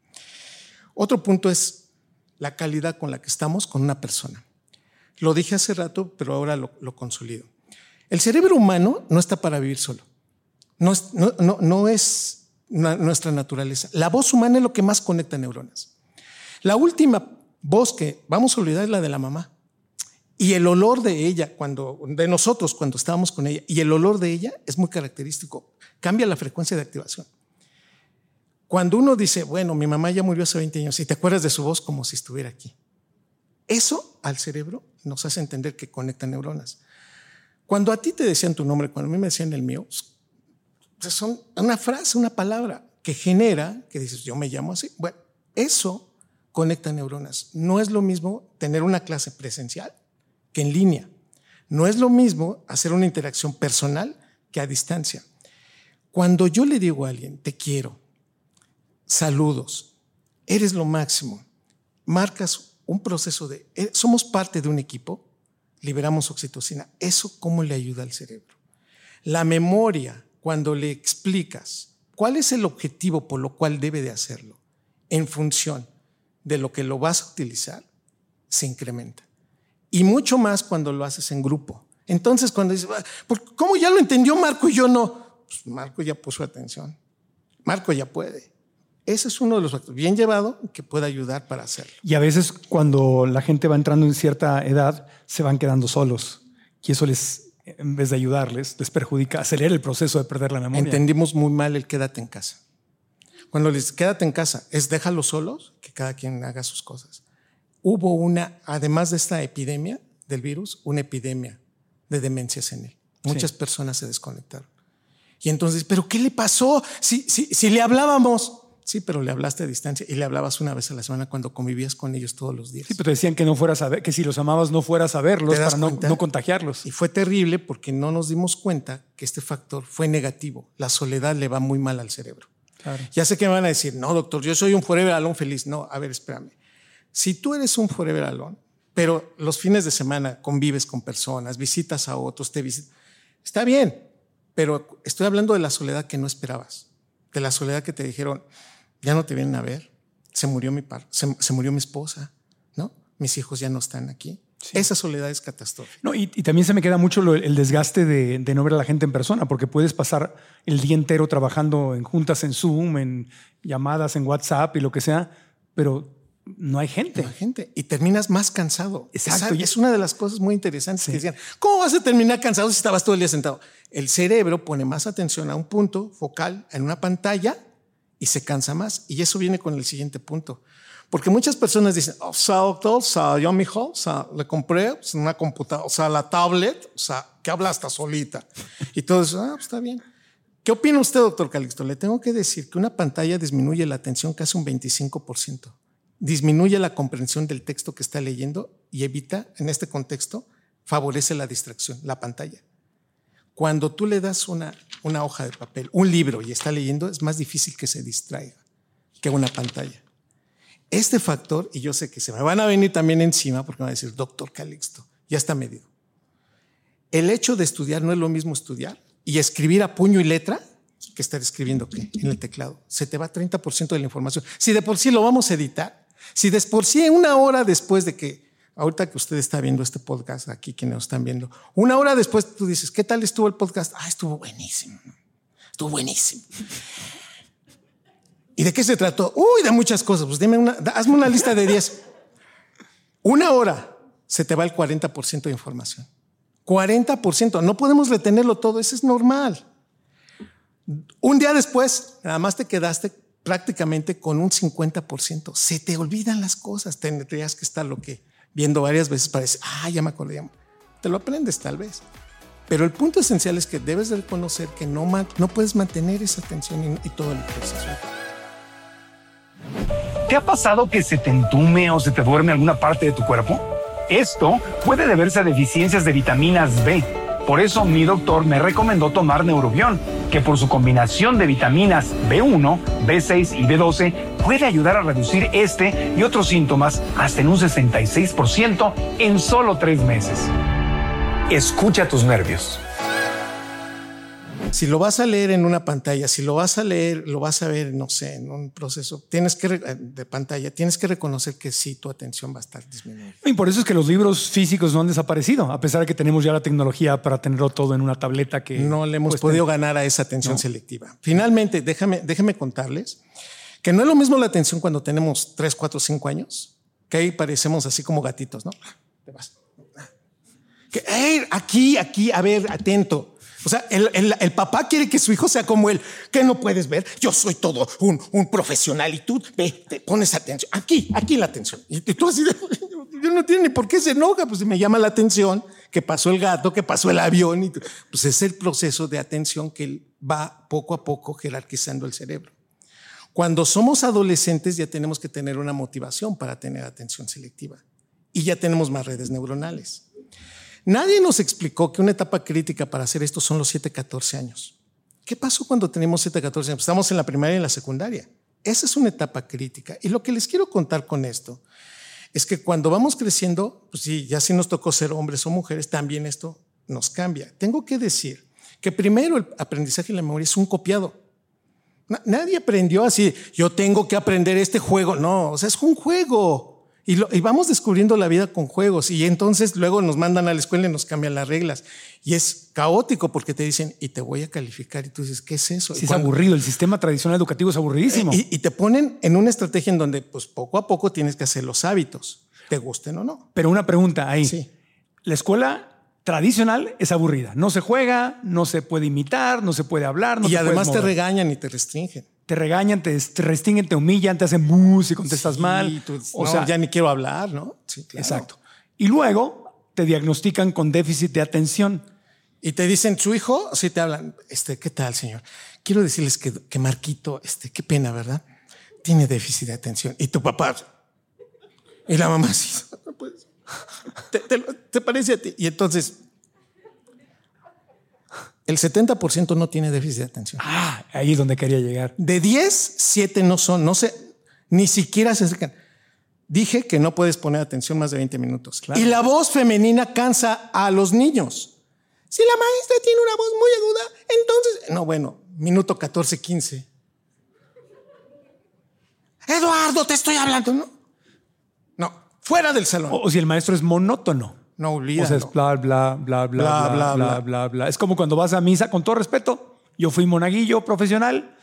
Otro punto es la calidad con la que estamos con una persona. Lo dije hace rato, pero ahora lo, lo consolido. El cerebro humano no está para vivir solo. No es, nuestra naturaleza. La voz humana es lo que más conecta neuronas. La última voz que vamos a olvidar es la de la mamá. Y el olor de ella, cuando, de nosotros cuando estábamos con ella, y el olor de ella es muy característico. Cambia la frecuencia de activación. Cuando uno dice, bueno, mi mamá ya murió hace 20 años y te acuerdas de su voz como si estuviera aquí. Eso al cerebro nos hace entender que conecta neuronas. Cuando a ti te decían tu nombre, cuando a mí me decían el mío, son una frase, una palabra que genera, que dices, yo me llamo así. Bueno, eso conecta neuronas. No es lo mismo tener una clase presencial que en línea. No es lo mismo hacer una interacción personal que a distancia. Cuando yo le digo a alguien, te quiero, saludos, eres lo máximo, marcas un proceso de, eh, somos parte de un equipo, liberamos oxitocina. ¿Eso cómo le ayuda al cerebro? La memoria cuando le explicas cuál es el objetivo por lo cual debe de hacerlo en función de lo que lo vas a utilizar, se incrementa. Y mucho más cuando lo haces en grupo. Entonces, cuando dices, ¿cómo ya lo entendió Marco y yo no? Pues Marco ya puso atención. Marco ya puede. Ese es uno de los factores bien llevado que puede ayudar para hacerlo. Y a veces cuando la gente va entrando en cierta edad, se van quedando solos. Y eso les en vez de ayudarles, les perjudica, acelera el proceso de perder la memoria. Entendimos muy mal el quédate en casa. Cuando les quédate en casa, es déjalos solos, que cada quien haga sus cosas. Hubo una, además de esta epidemia del virus, una epidemia de demencias en él. Muchas personas se desconectaron. Y entonces, ¿pero qué le pasó? Si, si, si le hablábamos, Sí, pero le hablaste a distancia y le hablabas una vez a la semana cuando convivías con ellos todos los días. Sí, pero te decían que no fueras a ver, que si los amabas no fueras a verlos para no, no, contagiarlos. Y fue terrible porque no nos dimos cuenta que este factor fue negativo. La soledad le va muy mal al cerebro. Ya sé que me van a decir, no, doctor, yo soy un forever alone feliz. No, a ver, espérame. Si tú eres un forever alone, pero los fines de semana convives con personas, visitas a otros, te visitas, está bien, pero estoy hablando de la soledad que no esperabas, de la soledad que te dijeron, ya no te vienen a ver, se murió mi, par, se, murió mi esposa, ¿no? Mis hijos ya no están aquí. Esa soledad es catastrófica. No, y, también se me queda mucho el desgaste de, no ver a la gente en persona, porque puedes pasar el día entero trabajando en juntas en Zoom, en llamadas en WhatsApp y lo que sea, pero no hay gente. No hay gente. Y terminas más cansado. Exacto. Y es una de las cosas muy interesantes que decían, ¿cómo vas a terminar cansado si estabas todo el día sentado? El cerebro pone más atención a un punto focal en una pantalla y se cansa más. Y eso viene con el siguiente punto. Porque muchas personas dicen, oh, o sea, doctor, o sea, yo, mijo, o sea, le compré una computadora, o sea, la tablet, o sea, que habla hasta solita. Y todo eso, ah, pues está bien. ¿Qué opina usted, doctor Calixto? Le tengo que decir que una pantalla disminuye la atención casi un 25%. Disminuye la comprensión del texto que está leyendo y evita, en este contexto, favorece la distracción, la pantalla. Cuando tú le das una, hoja de papel, un libro y está leyendo, es más difícil que se distraiga que una pantalla. Este factor, y yo sé que se me van a venir también encima porque van a decir, doctor Calixto, ya está medido. El hecho de estudiar no es lo mismo estudiar y escribir a puño y letra que estar escribiendo en el teclado. Se te va 30% de la información. Si de por sí lo vamos a editar, si de por sí una hora después de que ahorita que usted está viendo este podcast, aquí quienes nos están viendo, una hora después tú dices, ¿qué tal estuvo el podcast? Ah, estuvo buenísimo. Estuvo buenísimo. ¿Y de qué se trató? Uy, de muchas cosas. Pues dime una, hazme una lista de 10. Una hora se te va el 40% de información. 40%. No podemos retenerlo todo, eso es normal. Un día después, nada más te quedaste prácticamente con un 50%. Se te olvidan las cosas. Tendrías que estar lo que viendo varias veces para decir, ah, ya me acordé. Te lo aprendes tal vez. Pero el punto esencial es que debes de reconocer que no, no puedes mantener esa atención y, y todo el proceso. ¿Te ha pasado que se te entume o se te duerme alguna parte de tu cuerpo? Esto puede deberse a deficiencias de vitaminas B. Por eso mi doctor me recomendó tomar Neurobión, que por su combinación de vitaminas B1, B6 y B12 puede ayudar a reducir este y otros síntomas hasta en un 66% en solo tres meses. Escucha tus nervios. Si lo vas a leer en una pantalla, si lo vas a leer, lo vas a ver, no sé, en un proceso tienes que de pantalla, tienes que reconocer que sí, tu atención va a estar disminuyendo. Y por eso es que los libros físicos no han desaparecido, a pesar de que tenemos ya la tecnología para tenerlo todo en una tableta que... No le hemos podido ganar a esa atención selectiva. Finalmente, déjame, déjame contarles que no es lo mismo la atención cuando tenemos 3, 4, 5 años, que ahí parecemos así como gatitos, ¿no? Te vas. Que, hey, aquí, aquí, a ver, atento. O sea, el, el, papá quiere que su hijo sea como él. ¿Qué no puedes ver? Yo soy todo un, un profesional y tú ve, te pones atención. Aquí, aquí la atención. Y, tú así, de, yo no tiene por qué se enoja. Pues me llama la atención que pasó el gato, que pasó el avión. Y, pues es el proceso de atención que va poco a poco jerarquizando el cerebro. Cuando somos adolescentes ya tenemos que tener una motivación para tener atención selectiva. Y ya tenemos más redes neuronales. Nadie nos explicó que una etapa crítica para hacer esto son los 7-14 años. ¿Qué pasó cuando tenemos 7-14 años? Estamos en la primaria y en la secundaria. Esa es una etapa crítica. Y lo que les quiero contar con esto es que cuando vamos creciendo, pues sí, ya si nos tocó ser hombres o mujeres, también esto nos cambia. Tengo que decir que primero el aprendizaje y la memoria es un copiado. Nadie aprendió así, yo tengo que aprender este juego. No, o sea, es un juego. Y, lo, y, vamos descubriendo la vida con juegos y entonces luego nos mandan a la escuela y nos cambian las reglas. Y es caótico porque te dicen, y te voy a calificar. Y tú dices, ¿qué es eso? Sí, es aburrido. El sistema tradicional educativo es aburridísimo. Y, y, te ponen en una estrategia en donde pues poco a poco tienes que hacer los hábitos, te gusten o no. Pero una pregunta ahí. Sí. La escuela tradicional es aburrida. No se juega, no se puede imitar, no se puede hablar. No y además te regañan y te restringen te regañan, te, restringen, te humillan, te hacen bus y contestas sí, mal. Tú, o no, sea, ya ni quiero hablar, ¿no? Sí, claro. Exacto. Y luego te diagnostican con déficit de atención. Y te dicen, su hijo, sí te hablan, este, ¿qué tal, señor? Quiero decirles que, que Marquito, este, qué pena, ¿verdad? Tiene déficit de atención. Y tu papá, y la mamá, sí, no puedes. ¿Te, te, te parece a ti? Y entonces el 70% no tiene déficit de atención. Ah, ahí es donde quería llegar. De 10, 7 no son, no sé, ni siquiera se acercan. Dije que no puedes poner atención más de 20 minutos. Claro. Y la voz femenina cansa a los niños. Si la maestra tiene una voz muy aguda, entonces... No, bueno, minuto 14, 15. Eduardo, te estoy hablando, ¿no? No, fuera del salón. O, o si el maestro es monótono. No olvida. O sea, es bla, bla, bla, bla, bla, bla, bla, bla, bla. Es como cuando vas a misa, con todo respeto. Yo fui monaguillo profesional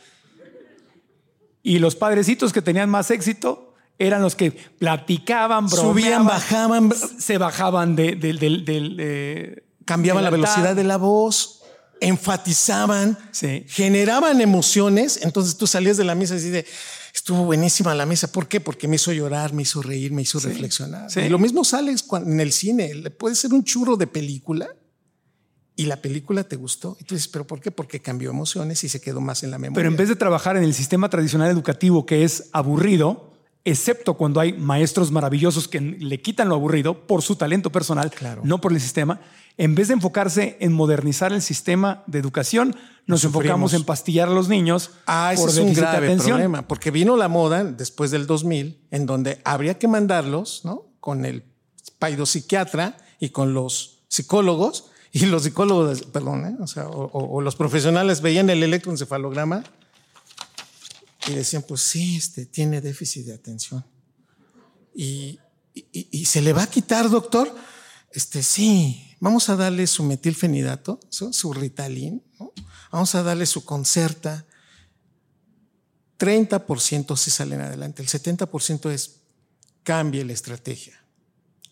y los padrecitos que tenían más éxito eran los que platicaban, subían, bajaban, se bajaban de, de, de, de cambiaban la velocidad de la voz, enfatizaban, sí. generaban emociones. Entonces tú salías de la misa y dices, estuvo buenísima la mesa. ¿Por qué? Porque me hizo llorar, me hizo reír, me hizo sí, reflexionar. sí. Y lo mismo sale en el cine. Puede ser un churro de película y la película te gustó. Y tú dices, ¿pero por qué? Porque cambió emociones y se quedó más en la memoria. Pero en vez de trabajar en el sistema tradicional educativo que es aburrido, excepto cuando hay maestros maravillosos que le quitan lo aburrido por su talento personal, Claro. no por el sistema, en vez de enfocarse en modernizar el sistema de educación, nos Sufrimos. enfocamos en pastillar a los niños Ah, ese por es un grave atención. problema, porque vino la moda después del 2000, en donde habría que mandarlos, ¿no? Con el paidopsiquiatra y con los psicólogos, y los psicólogos, perdón, ¿eh? o, sea, o, o, o los profesionales veían el electroencefalograma y decían, pues sí, este, tiene déficit de atención. Y, y, y, se le va a quitar, doctor. Este, sí, vamos a darle su metilfenidato, su, su Ritalin, ¿no? Vamos a darle su Concerta. 30% se salen adelante, el 70% es cambie la estrategia.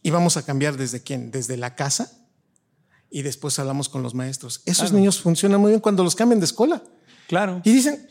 Y vamos a cambiar desde quién? Desde la casa y después hablamos con los maestros. Esos niños funcionan muy bien cuando los cambian de escuela. Claro. Y dicen,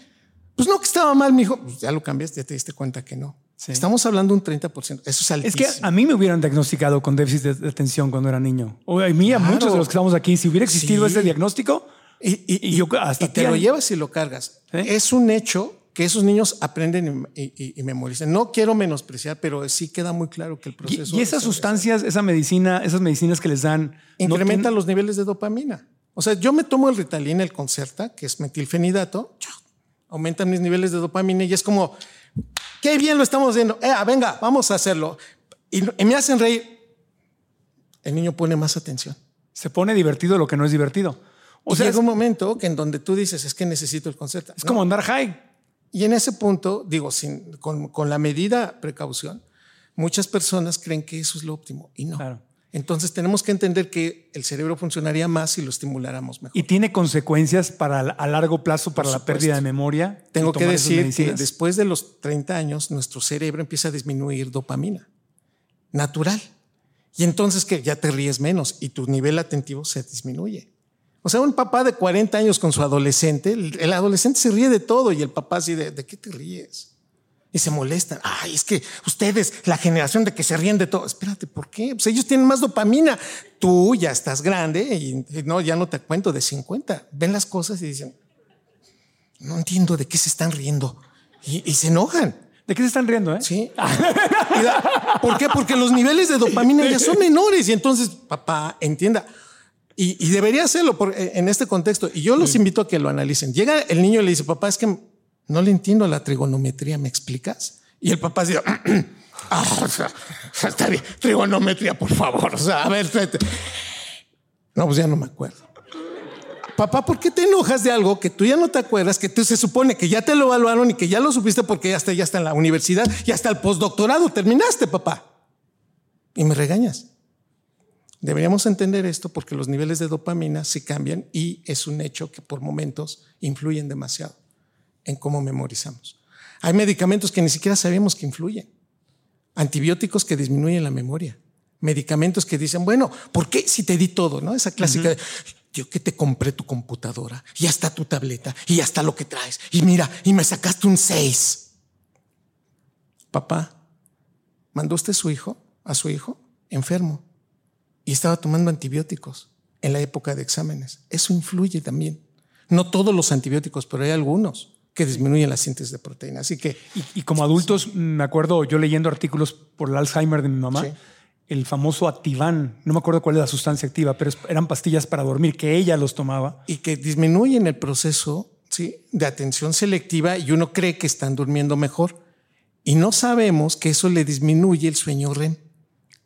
pues no, que estaba mal, mi hijo. Pues ya lo cambiaste, ya te diste cuenta que no. Estamos hablando un 30%. Eso es Es que a mí me hubieran diagnosticado con déficit de- atención cuando era niño. O a mí, a Claro. muchos de los que estamos aquí, si hubiera existido Sí. ese diagnóstico, Y, y- Y yo hasta y te lo llevas y lo cargas. ¿Sí? Es un hecho que esos niños aprenden y, memorizan. No quiero menospreciar, pero sí queda muy claro que el proceso. y esas es- sustancias, esa medicina, esas medicinas que les dan, no incrementa tienen- los niveles de dopamina. O sea, yo me tomo el Ritalin, el Concerta, que es metilfenidato, aumentan mis niveles de dopamina y es como, qué bien lo estamos haciendo. Eh, venga, vamos a hacerlo. Y, y me hacen reír. El niño pone más atención. se pone divertido lo que no es divertido. O sea, llega es, un momento que en donde tú dices, es que necesito el Concerta. es ¿no? como andar high. Y en ese punto, digo, sin, con, con la medida precaución, muchas personas creen que eso es lo óptimo y no. Claro. Entonces tenemos que entender que el cerebro funcionaría más si lo estimuláramos mejor. Y tiene consecuencias para a largo plazo para la pérdida de memoria. Tengo que decir que después de los 30 años, nuestro cerebro empieza a disminuir dopamina natural. Y entonces que ya te ríes menos y tu nivel atentivo se disminuye. O sea, un papá de 40 años con su adolescente, el, adolescente se ríe de todo y el papá así de, ¿de qué te ríes? Y se molestan. Ay, es que ustedes, la generación de que se ríen de todo. Espérate, ¿por qué? Pues ellos tienen más dopamina. Tú ya estás grande y, y no, ya no te cuento de 50. Ven las cosas y dicen, no entiendo de qué se están riendo. Y, y se enojan. ¿De qué se están riendo, eh? Sí. ¿Por qué? Porque los niveles de dopamina ya son menores y entonces, papá, entienda. Y, y debería hacerlo por- eh, en este contexto. Y yo los invito a que lo analicen. Llega el niño y le dice, papá, es que no le entiendo la trigonometría, ¿me explicas? Y el papá dice, "Ah, o sea, está bien, trigonometría, por favor. O sea, a ver, espérate. no, pues ya no me acuerdo. Papá, ¿por qué te enojas de algo que tú ya no te acuerdas, que tú se supone que ya te lo evaluaron y que ya lo supiste porque ya está, ya está en la universidad, ya está el postdoctorado, terminaste, papá? Y me regañas. Deberíamos entender esto porque los niveles de dopamina sí cambian y es un hecho que por momentos influyen demasiado en cómo memorizamos. Hay medicamentos que ni siquiera sabemos que influyen. Antibióticos que disminuyen la memoria. Medicamentos que dicen, bueno, ¿por qué si te di todo? ¿No? Esa clásica de, yo que te compré tu computadora y hasta tu tableta y hasta lo que traes. Y mira, y me sacaste un 6. Papá, mandó usted su hijo, a su hijo, enfermo y estaba tomando antibióticos en la época de exámenes. Eso influye también. No todos los antibióticos, pero hay algunos que disminuyen la síntesis de proteína. Así que Y, y como adultos, me acuerdo yo leyendo artículos por el Alzheimer de mi mamá, Sí. el famoso Ativan, no me acuerdo cuál es la sustancia activa, pero eran pastillas para dormir que ella los tomaba. y que disminuyen el proceso ¿sí? de atención selectiva y uno cree que están durmiendo mejor y no sabemos que eso le disminuye el sueño REM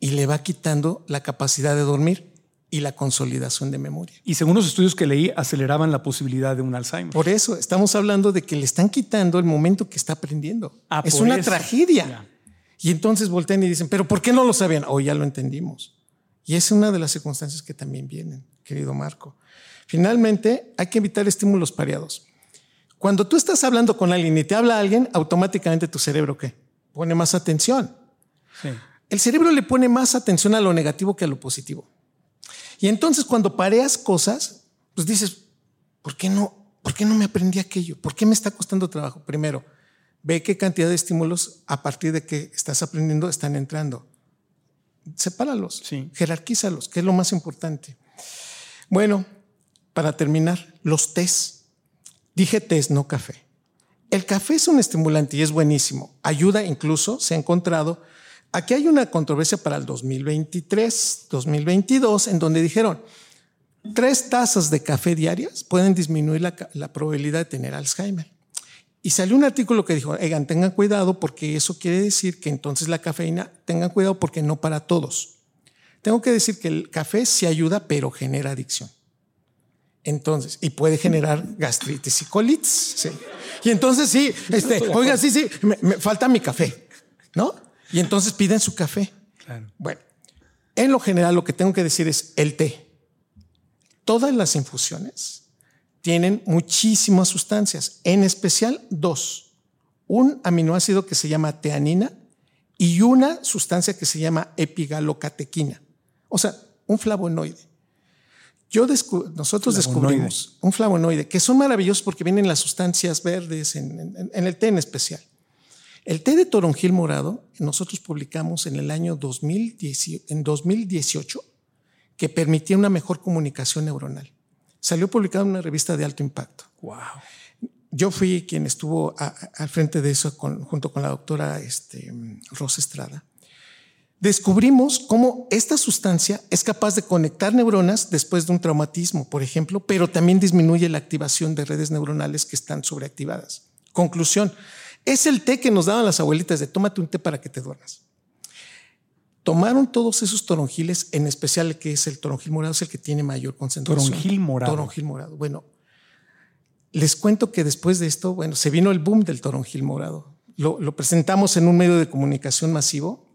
y le va quitando la capacidad de dormir y la consolidación de memoria. Y según los estudios que leí, aceleraban la posibilidad de un Alzheimer. Por eso estamos hablando de que le están quitando el momento que está aprendiendo. Ah, es una eso. tragedia. Ya. Y entonces voltean y dicen, pero ¿por qué no lo sabían? Hoy ya lo entendimos. Y es una de las circunstancias que también vienen, querido Marco. Finalmente, hay que evitar estímulos pareados. Cuando tú estás hablando con alguien y te habla alguien, automáticamente tu cerebro ¿qué? Pone más atención. Sí. El cerebro le pone más atención a lo negativo que a lo positivo. Y entonces cuando pareas cosas, pues dices, ¿por qué no? ¿Por qué no me aprendí aquello? ¿Por qué me está costando trabajo? Primero, ve qué cantidad de estímulos a partir de que estás aprendiendo están entrando. Sepáralos, Sí. jerarquízalos, que es lo más importante. Bueno, para terminar, los tés. Dije tés, no café. El café es un estimulante y es buenísimo. Ayuda incluso, se ha encontrado. Aquí hay una controversia para el 2023, 2022, en donde dijeron, tres tazas de café diarias pueden disminuir la, la probabilidad de tener Alzheimer. Y salió un artículo que dijo, oigan, tengan cuidado porque eso quiere decir que entonces la cafeína, tengan cuidado porque no para todos. Tengo que decir que el café sí ayuda, pero genera adicción. Entonces, y puede generar gastritis y colitis. Sí. Y entonces sí, este, oiga, sí, sí, me, me falta mi café, ¿no? Y entonces piden su café. Claro. Bueno, en lo general lo que tengo que decir es el té. Todas las infusiones tienen muchísimas sustancias, en especial dos. Un aminoácido que se llama teanina y una sustancia que se llama epigalocatequina, o sea, un flavonoide. Yo nosotros Flavonoide. descubrimos un flavonoide, que son maravillosos porque vienen las sustancias verdes en, en- en el té en especial. El té de toronjil morado, nosotros publicamos en el año 2010 en 2018 que permitía una mejor comunicación neuronal. Salió publicado en una revista de alto impacto. Wow. Yo fui quien estuvo a- a- al frente de eso con- junto con la doctora este, Rosa Estrada. Descubrimos cómo esta sustancia es capaz de conectar neuronas después de un traumatismo, por ejemplo, pero también disminuye la activación de redes neuronales que están sobreactivadas. Conclusión, es el té que nos daban las abuelitas de tómate un té para que te duermas. Tomaron todos esos toronjiles, en especial el que es el toronjil morado, es el que tiene mayor concentración. Toronjil morado. Toronjil morado. Bueno, les cuento que después de esto, bueno, se vino el boom del toronjil morado. Lo, lo presentamos en un medio de comunicación masivo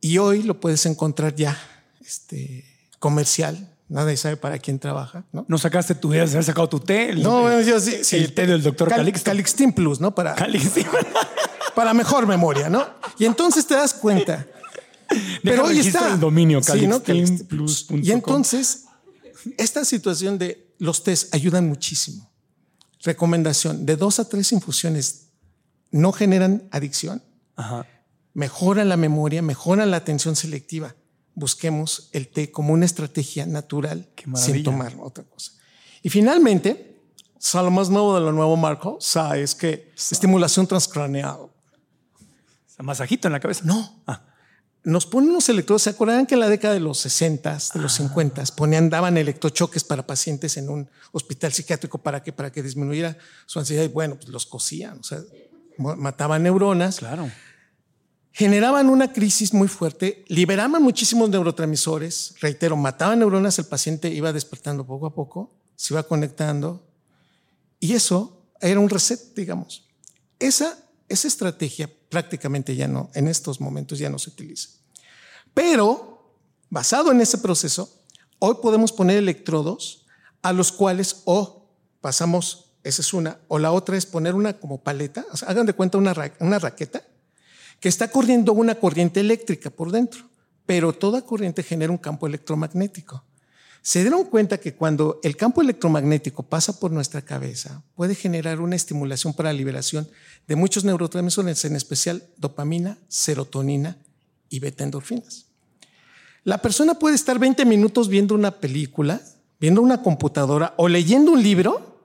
y hoy lo puedes encontrar ya este, comercial. Nadie sabe para quién trabaja, ¿no? ¿No sacaste tu idea de haber sacado tu té? El, No, bueno, yo sí, sí. el té del doctor Cal- Calixto. Calixtin Plus, ¿no? Para, para mejor memoria, ¿no? Y entonces te das cuenta. Pero hoy está. el dominio, Sí, ¿no? calixtinplus.com. Y entonces, esta situación de los test ayudan muchísimo. Recomendación: de dos a tres infusiones no generan adicción, Ajá. mejoran la memoria, mejoran la atención selectiva. Busquemos el té como una estrategia natural sin tomar otra cosa. Y finalmente, sa- lo más nuevo de lo nuevo, Marco, sa es que estimulación transcraneal. Masajito en la cabeza. No. Ah. Nos ponen unos electrodos. ¿Se acordarán que en la década de los 60, de los 50, ponían, daban electrochoques para pacientes en un hospital psiquiátrico para que, para que disminuyera su ansiedad? Y bueno, pues los cosían, o sea, mataban neuronas, Claro. Generaban una crisis muy fuerte, liberaban muchísimos neurotransmisores, reitero, mataban neuronas, el paciente iba despertando poco a poco, se iba conectando y eso era un reset, digamos. Esa, esa estrategia prácticamente ya no, en estos momentos ya no se utiliza. Pero, basado en ese proceso, hoy podemos poner electrodos a los cuales o pasamos, esa es una, o la otra es poner una como paleta, o hagan de cuenta una raqueta que está corriendo una corriente eléctrica por dentro, pero toda corriente genera un campo electromagnético. Se dieron cuenta que cuando el campo electromagnético pasa por nuestra cabeza, puede generar una estimulación para la liberación de muchos neurotransmisores, en especial dopamina, serotonina y beta-endorfinas. La persona puede estar 20 minutos viendo una película, viendo una computadora o leyendo un libro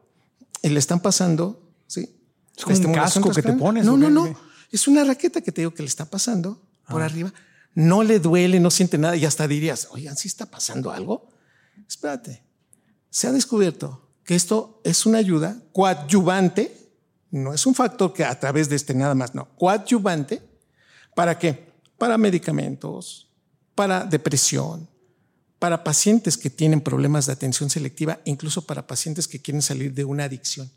y le están pasando, ¿sí? Es como un casco que te pones, No, ¿o no, no. Es una raqueta que te digo que le está pasando por arriba. No le duele, no siente nada y hasta dirías, oigan, ¿sí está pasando algo? Espérate. Se ha descubierto que esto es una ayuda coadyuvante, no es un factor que a través de este nada más, no, coadyuvante, ¿para qué? Para medicamentos, para depresión, para pacientes que tienen problemas de atención selectiva, incluso para pacientes que quieren salir de una adicción.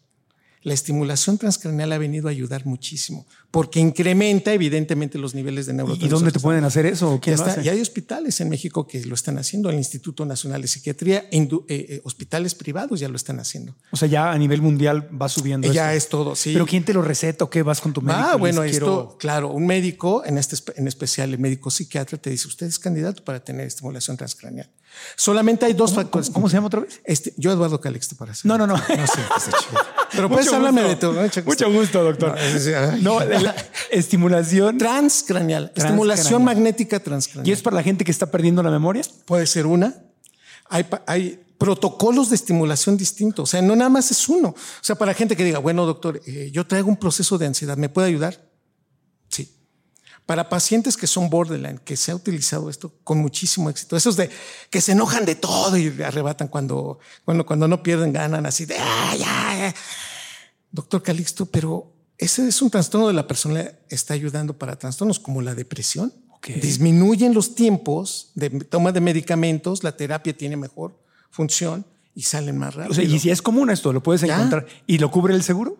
La estimulación transcraneal ha venido a ayudar muchísimo porque incrementa evidentemente los niveles de ¿Y neurotransmisores. dónde te pueden hacer eso? Ya ¿Quién lo está, y hay hospitales en México que lo están haciendo, el Instituto Nacional de Psiquiatría, eh, eh, hospitales privados ya lo están haciendo. O sea, ya a nivel mundial va subiendo. Y ya esto. es todo, sí. Pero ¿quién te lo receta o qué? ¿Vas con tu médico? Ah, y bueno, quiero- esto, claro, un médico, en, este, en especial el médico psiquiatra, te dice, usted es candidato para tener estimulación transcraneal. Solamente hay dos factores. ¿Cómo se llama otra vez? Este, yo, Eduardo Calixto, para hacer. No, no, no. No sé, está chido. Pero puedes hablarme de tu. Mucho gusto, doctor. No. No, la- la estimulación. Transcraneal, estimulación magnética transcraneal. ¿Y es para la gente que está perdiendo la memoria? Puede ser una. Hay, hay protocolos de estimulación distintos. O sea, no nada más es uno. O sea, para gente que diga, bueno, doctor, eh, yo traigo un proceso de ansiedad, ¿me puede ayudar? Para pacientes que son borderline, que se ha utilizado esto con muchísimo éxito. Esos de que se enojan de todo y arrebatan cuando, cuando, cuando no pierden, ganan así de, "Ay, ay, ay". Doctor Calixto, pero ese es un trastorno de la persona, está ayudando para trastornos como la depresión. Disminuyen los tiempos de toma de medicamentos, la terapia tiene mejor función y salen más rápido. O sea, y si es común esto, lo puedes Ya. encontrar. ¿Y lo cubre el seguro?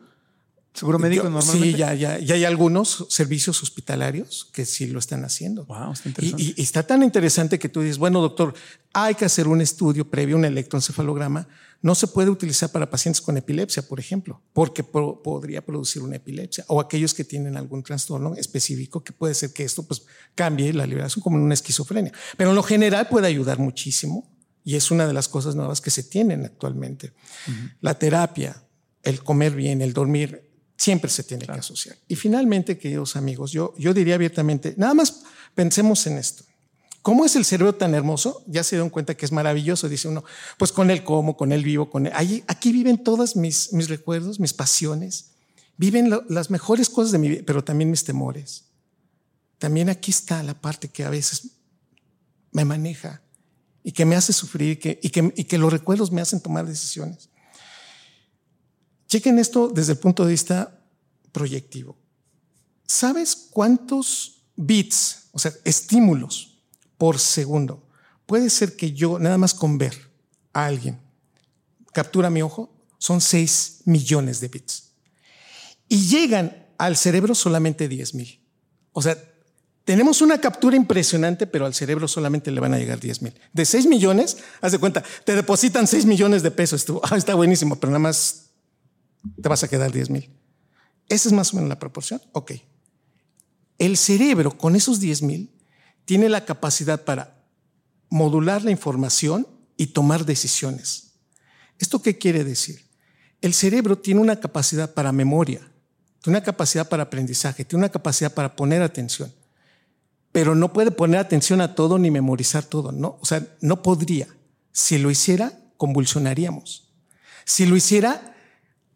¿Seguro médico Yo- normalmente? Sí, ya, ya, ya hay algunos servicios hospitalarios que sí lo están haciendo. Wow, está interesante. y- y está tan interesante que tú dices, bueno, doctor, hay que hacer un estudio previo, un electroencefalograma. No se puede utilizar para pacientes con epilepsia, por ejemplo, porque pro- podría producir una epilepsia o aquellos que tienen algún trastorno específico que puede ser que esto pues cambie la liberación como en una esquizofrenia. Pero en lo general puede ayudar muchísimo y es una de las cosas nuevas que se tienen actualmente. La terapia, el comer bien, el dormir, siempre se tiene que asociar. Y finalmente, queridos amigos, yo, yo diría abiertamente, nada más pensemos en esto. ¿Cómo es el cerebro tan hermoso? Ya se dieron cuenta que es maravilloso, dice uno. Pues con él como, con él vivo, con él. aquí viven todos mis, mis recuerdos, mis pasiones. Viven las mejores cosas de mi vida, pero también mis temores. También aquí está la parte que a veces me maneja y que me hace sufrir y que, y que, y que los recuerdos me hacen tomar decisiones. Chequen esto desde el punto de vista proyectivo. ¿Sabes cuántos bits, o sea, estímulos por segundo, puede ser que yo, nada más con ver a alguien, captura mi ojo? Son 6 millones de bits. Y llegan al cerebro solamente 10 mil. O sea, tenemos una captura impresionante, pero al cerebro solamente le van a llegar 10 mil. De 6 millones, haz de cuenta, te depositan 6 millones de pesos. Ah, está buenísimo, pero nada más te vas a quedar 10 mil. ¿Esa es más o menos la proporción? Ok. El cerebro con esos 10 mil tiene la capacidad para modular la información y tomar decisiones. ¿Esto qué quiere decir? El cerebro tiene una capacidad para memoria, tiene una capacidad para aprendizaje, tiene una capacidad para poner atención pero no puede poner atención a todo ni memorizar todo, ¿no? O sea, no podría. Si lo hiciera, convulsionaríamos. Si lo hiciera,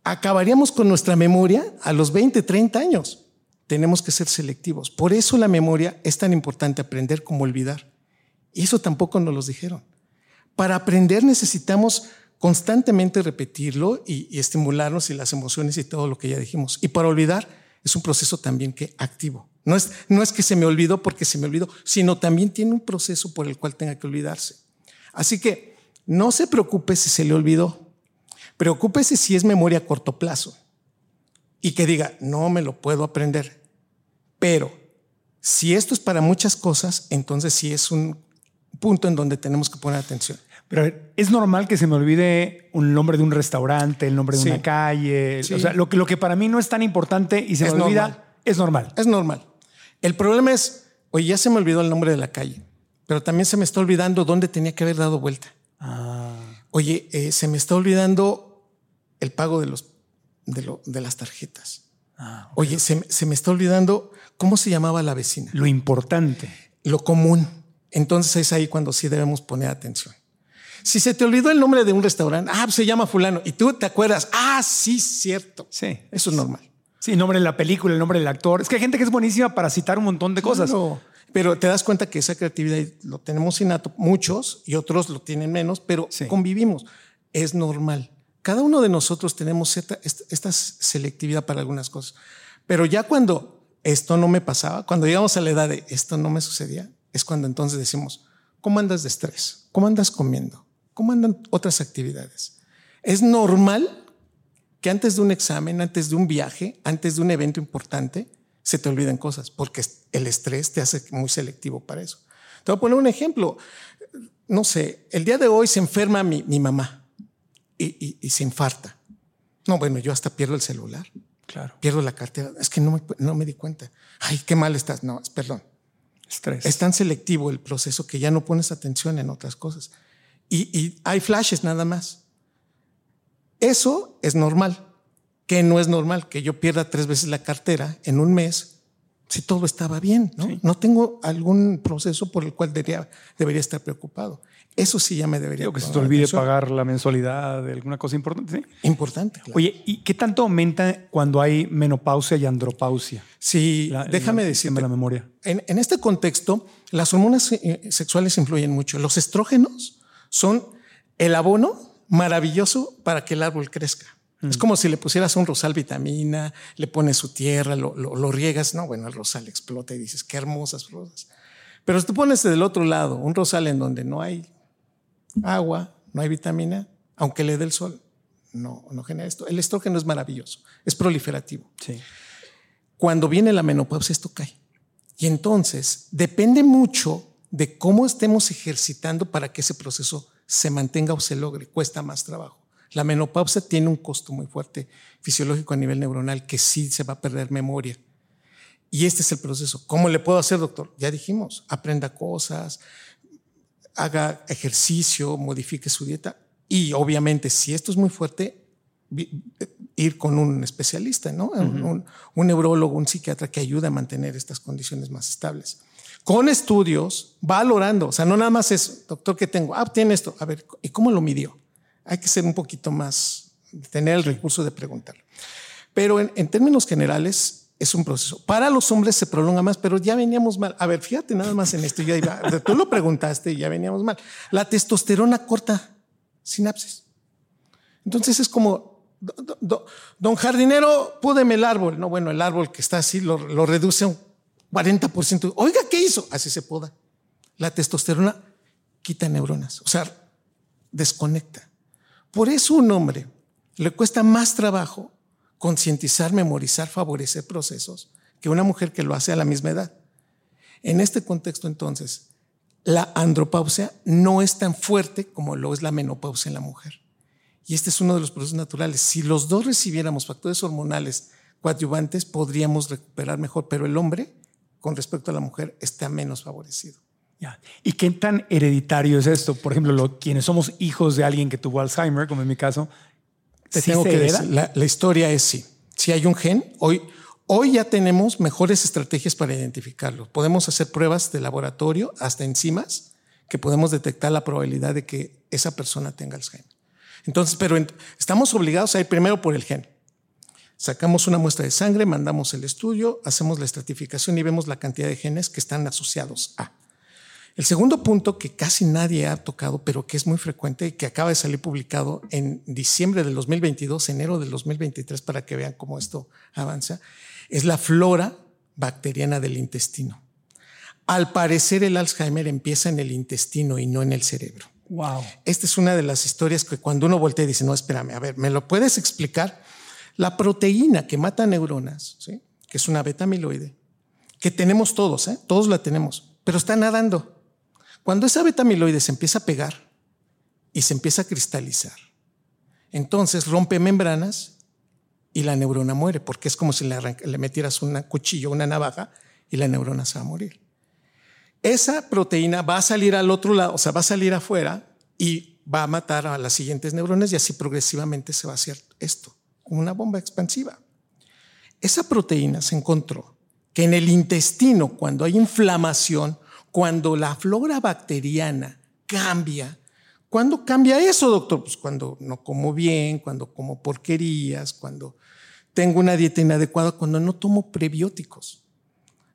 acabaríamos con nuestra memoria a los 20, 30 años. Tenemos que ser selectivos. Por eso la memoria es tan importante aprender como olvidar. Y eso tampoco nos lo dijeron. Para aprender necesitamos constantemente repetirlo y, y estimularnos y las emociones y todo lo que ya dijimos. Y para olvidar es un proceso también que activo. No es, no es que se me olvidó porque se me olvidó, sino también tiene un proceso por el cual tenga que olvidarse. Así que no se preocupe si se le olvidó. Preocúpese si es memoria a corto plazo y que diga, no me lo puedo aprender. Pero si esto es para muchas cosas, entonces sí es un punto en donde tenemos que poner atención. Pero es normal que se me olvide un nombre de un restaurante, el nombre de una calle. O sea, lo que, lo que para mí no es tan importante y se me olvida, es normal. Es normal. El problema es, oye, ya se me olvidó el nombre de la calle, pero también se me está olvidando dónde tenía que haber dado vuelta. Ah. Oye, eh, se me está olvidando el pago de, los, de, las tarjetas. Ah, oye, se, se me está olvidando cómo se llamaba la vecina. Lo importante. Lo común. Entonces es ahí cuando sí debemos poner atención. Si se te olvidó el nombre de un restaurante, ah, pues se llama fulano, y tú te acuerdas, ah, sí, cierto. Sí. Eso es normal. Sí, el nombre de la película, el nombre del actor. Es que hay gente que es buenísima para citar un montón de cosas. pero te das cuenta que esa creatividad lo tenemos innato, muchos y otros lo tienen menos, pero convivimos. Es normal. Cada uno de nosotros tenemos esta, selectividad para algunas cosas. Pero ya cuando esto no me pasaba, cuando llegamos a la edad de esto no me sucedía, es cuando entonces decimos, ¿cómo andas de estrés? ¿Cómo andas comiendo? ¿Cómo andan otras actividades? Es normal que antes de un examen, antes de un viaje, antes de un evento importante, se te olviden cosas, porque el estrés te hace muy selectivo para eso. Te voy a poner un ejemplo. No sé, el día de hoy se enferma mi, mamá y, se infarta. No, bueno, yo hasta pierdo el celular. Claro. Pierdo la cartera. Es que no me, no me di cuenta. Ay, qué mal estás. No, perdón. Estrés. Es tan selectivo el proceso que ya no pones atención en otras cosas. Y, y hay flashes nada más. Eso es normal. Que no es normal que yo pierda tres veces la cartera en un mes si todo estaba bien, ¿no? No tengo algún proceso por el cual debería, debería estar preocupado. Eso sí ya me debería. Que se te olvide pagar la mensualidad de alguna cosa importante. ¿sí? Importante. Oye, ¿y qué tanto aumenta cuando hay menopausia y andropausia? Sí, déjame decirte. la memoria. En, en, este contexto, las hormonas eh, sexuales influyen mucho. Los estrógenos son el abono maravilloso para que el árbol crezca. Es mm. como si le pusieras un rosal vitamina, le pones su tierra, lo, riegas. No, bueno, el rosal explota y dices, qué hermosas rosas. Pero si tú pones del otro lado un rosal en donde no hay agua, no hay vitamina, aunque le dé el sol, no, no genera esto. El estrógeno es maravilloso, es proliferativo. Sí. Cuando viene la menopausia, esto cae. Y entonces depende mucho de cómo estemos ejercitando para que ese proceso se mantenga o se logre, cuesta más trabajo. La menopausia tiene un costo muy fuerte fisiológico a nivel neuronal que sí se va a perder memoria. Y este es el proceso. ¿Cómo le puedo hacer, doctor? Ya dijimos, aprenda cosas, haga ejercicio, modifique su dieta y obviamente si esto es muy fuerte, ir con un especialista, ¿no? un, un, neurólogo, un psiquiatra que ayude a mantener estas condiciones más estables. Con estudios, valorando, o sea, no nada más es, doctor, ¿qué tengo? Ah, tiene esto. A ver, ¿y cómo lo midió? Hay que ser un poquito más, tener el recurso de preguntar. Pero en, en términos generales, es un proceso. Para los hombres se prolonga más, pero ya veníamos mal. A ver, fíjate nada más en esto. Ya tú lo preguntaste y ya veníamos mal. La testosterona corta sinapsis. Entonces es como, don jardinero, púdeme el árbol. No, bueno, el árbol que está así lo, reduce a un 40%. Oiga, ¿qué hizo? Así se poda. La testosterona quita neuronas, o sea, desconecta. Por eso un hombre le cuesta más trabajo concientizar, memorizar, favorecer procesos que una mujer que lo hace a la misma edad. En este contexto, entonces, la andropausia no es tan fuerte como lo es la menopausia en la mujer. Y este es uno de los procesos naturales. Si los dos recibiéramos factores hormonales coadyuvantes, podríamos recuperar mejor, pero el hombre, con respecto a la mujer, está menos favorecido. ¿Y qué tan hereditario es esto? Por ejemplo, quienes somos hijos de alguien que tuvo Alzheimer, como en mi caso, te tengo que decir, la, la, historia es sí. Si hay un gen, hoy, hoy ya tenemos mejores estrategias para identificarlo. Podemos hacer pruebas de laboratorio, hasta enzimas, que podemos detectar la probabilidad de que esa persona tenga Alzheimer. Entonces, pero estamos obligados a ir primero por el gen. Sacamos una muestra de sangre, mandamos el estudio, hacemos la estratificación y vemos la cantidad de genes que están asociados a. El segundo punto que casi nadie ha tocado, pero que es muy frecuente y que acaba de salir publicado en diciembre del 2022, enero del 2023, para que vean cómo esto avanza, es la flora bacteriana del intestino. Al parecer el Alzheimer empieza en el intestino y no en el cerebro. Wow. Esta es una de las historias que cuando uno voltea y dice, no, espérame, a ver, ¿me lo puedes explicar? La proteína que mata neuronas, ¿sí? que es una beta amiloide, que tenemos todos, ¿eh? todos la tenemos, pero está nadando. Cuando esa beta amiloide se empieza a pegar y se empieza a cristalizar, entonces rompe membranas y la neurona muere, porque es como si le, le metieras un cuchillo, una navaja, y la neurona se va a morir esa proteína va a salir al otro lado, o sea, va a salir afuera y va a matar a las siguientes neuronas y así progresivamente se va a hacer esto, una bomba expansiva. Esa proteína se encontró que en el intestino, cuando hay inflamación, cuando la flora bacteriana cambia, ¿cuándo cambia eso, doctor? Pues cuando no como bien, cuando como porquerías, cuando tengo una dieta inadecuada, cuando no tomo prebióticos.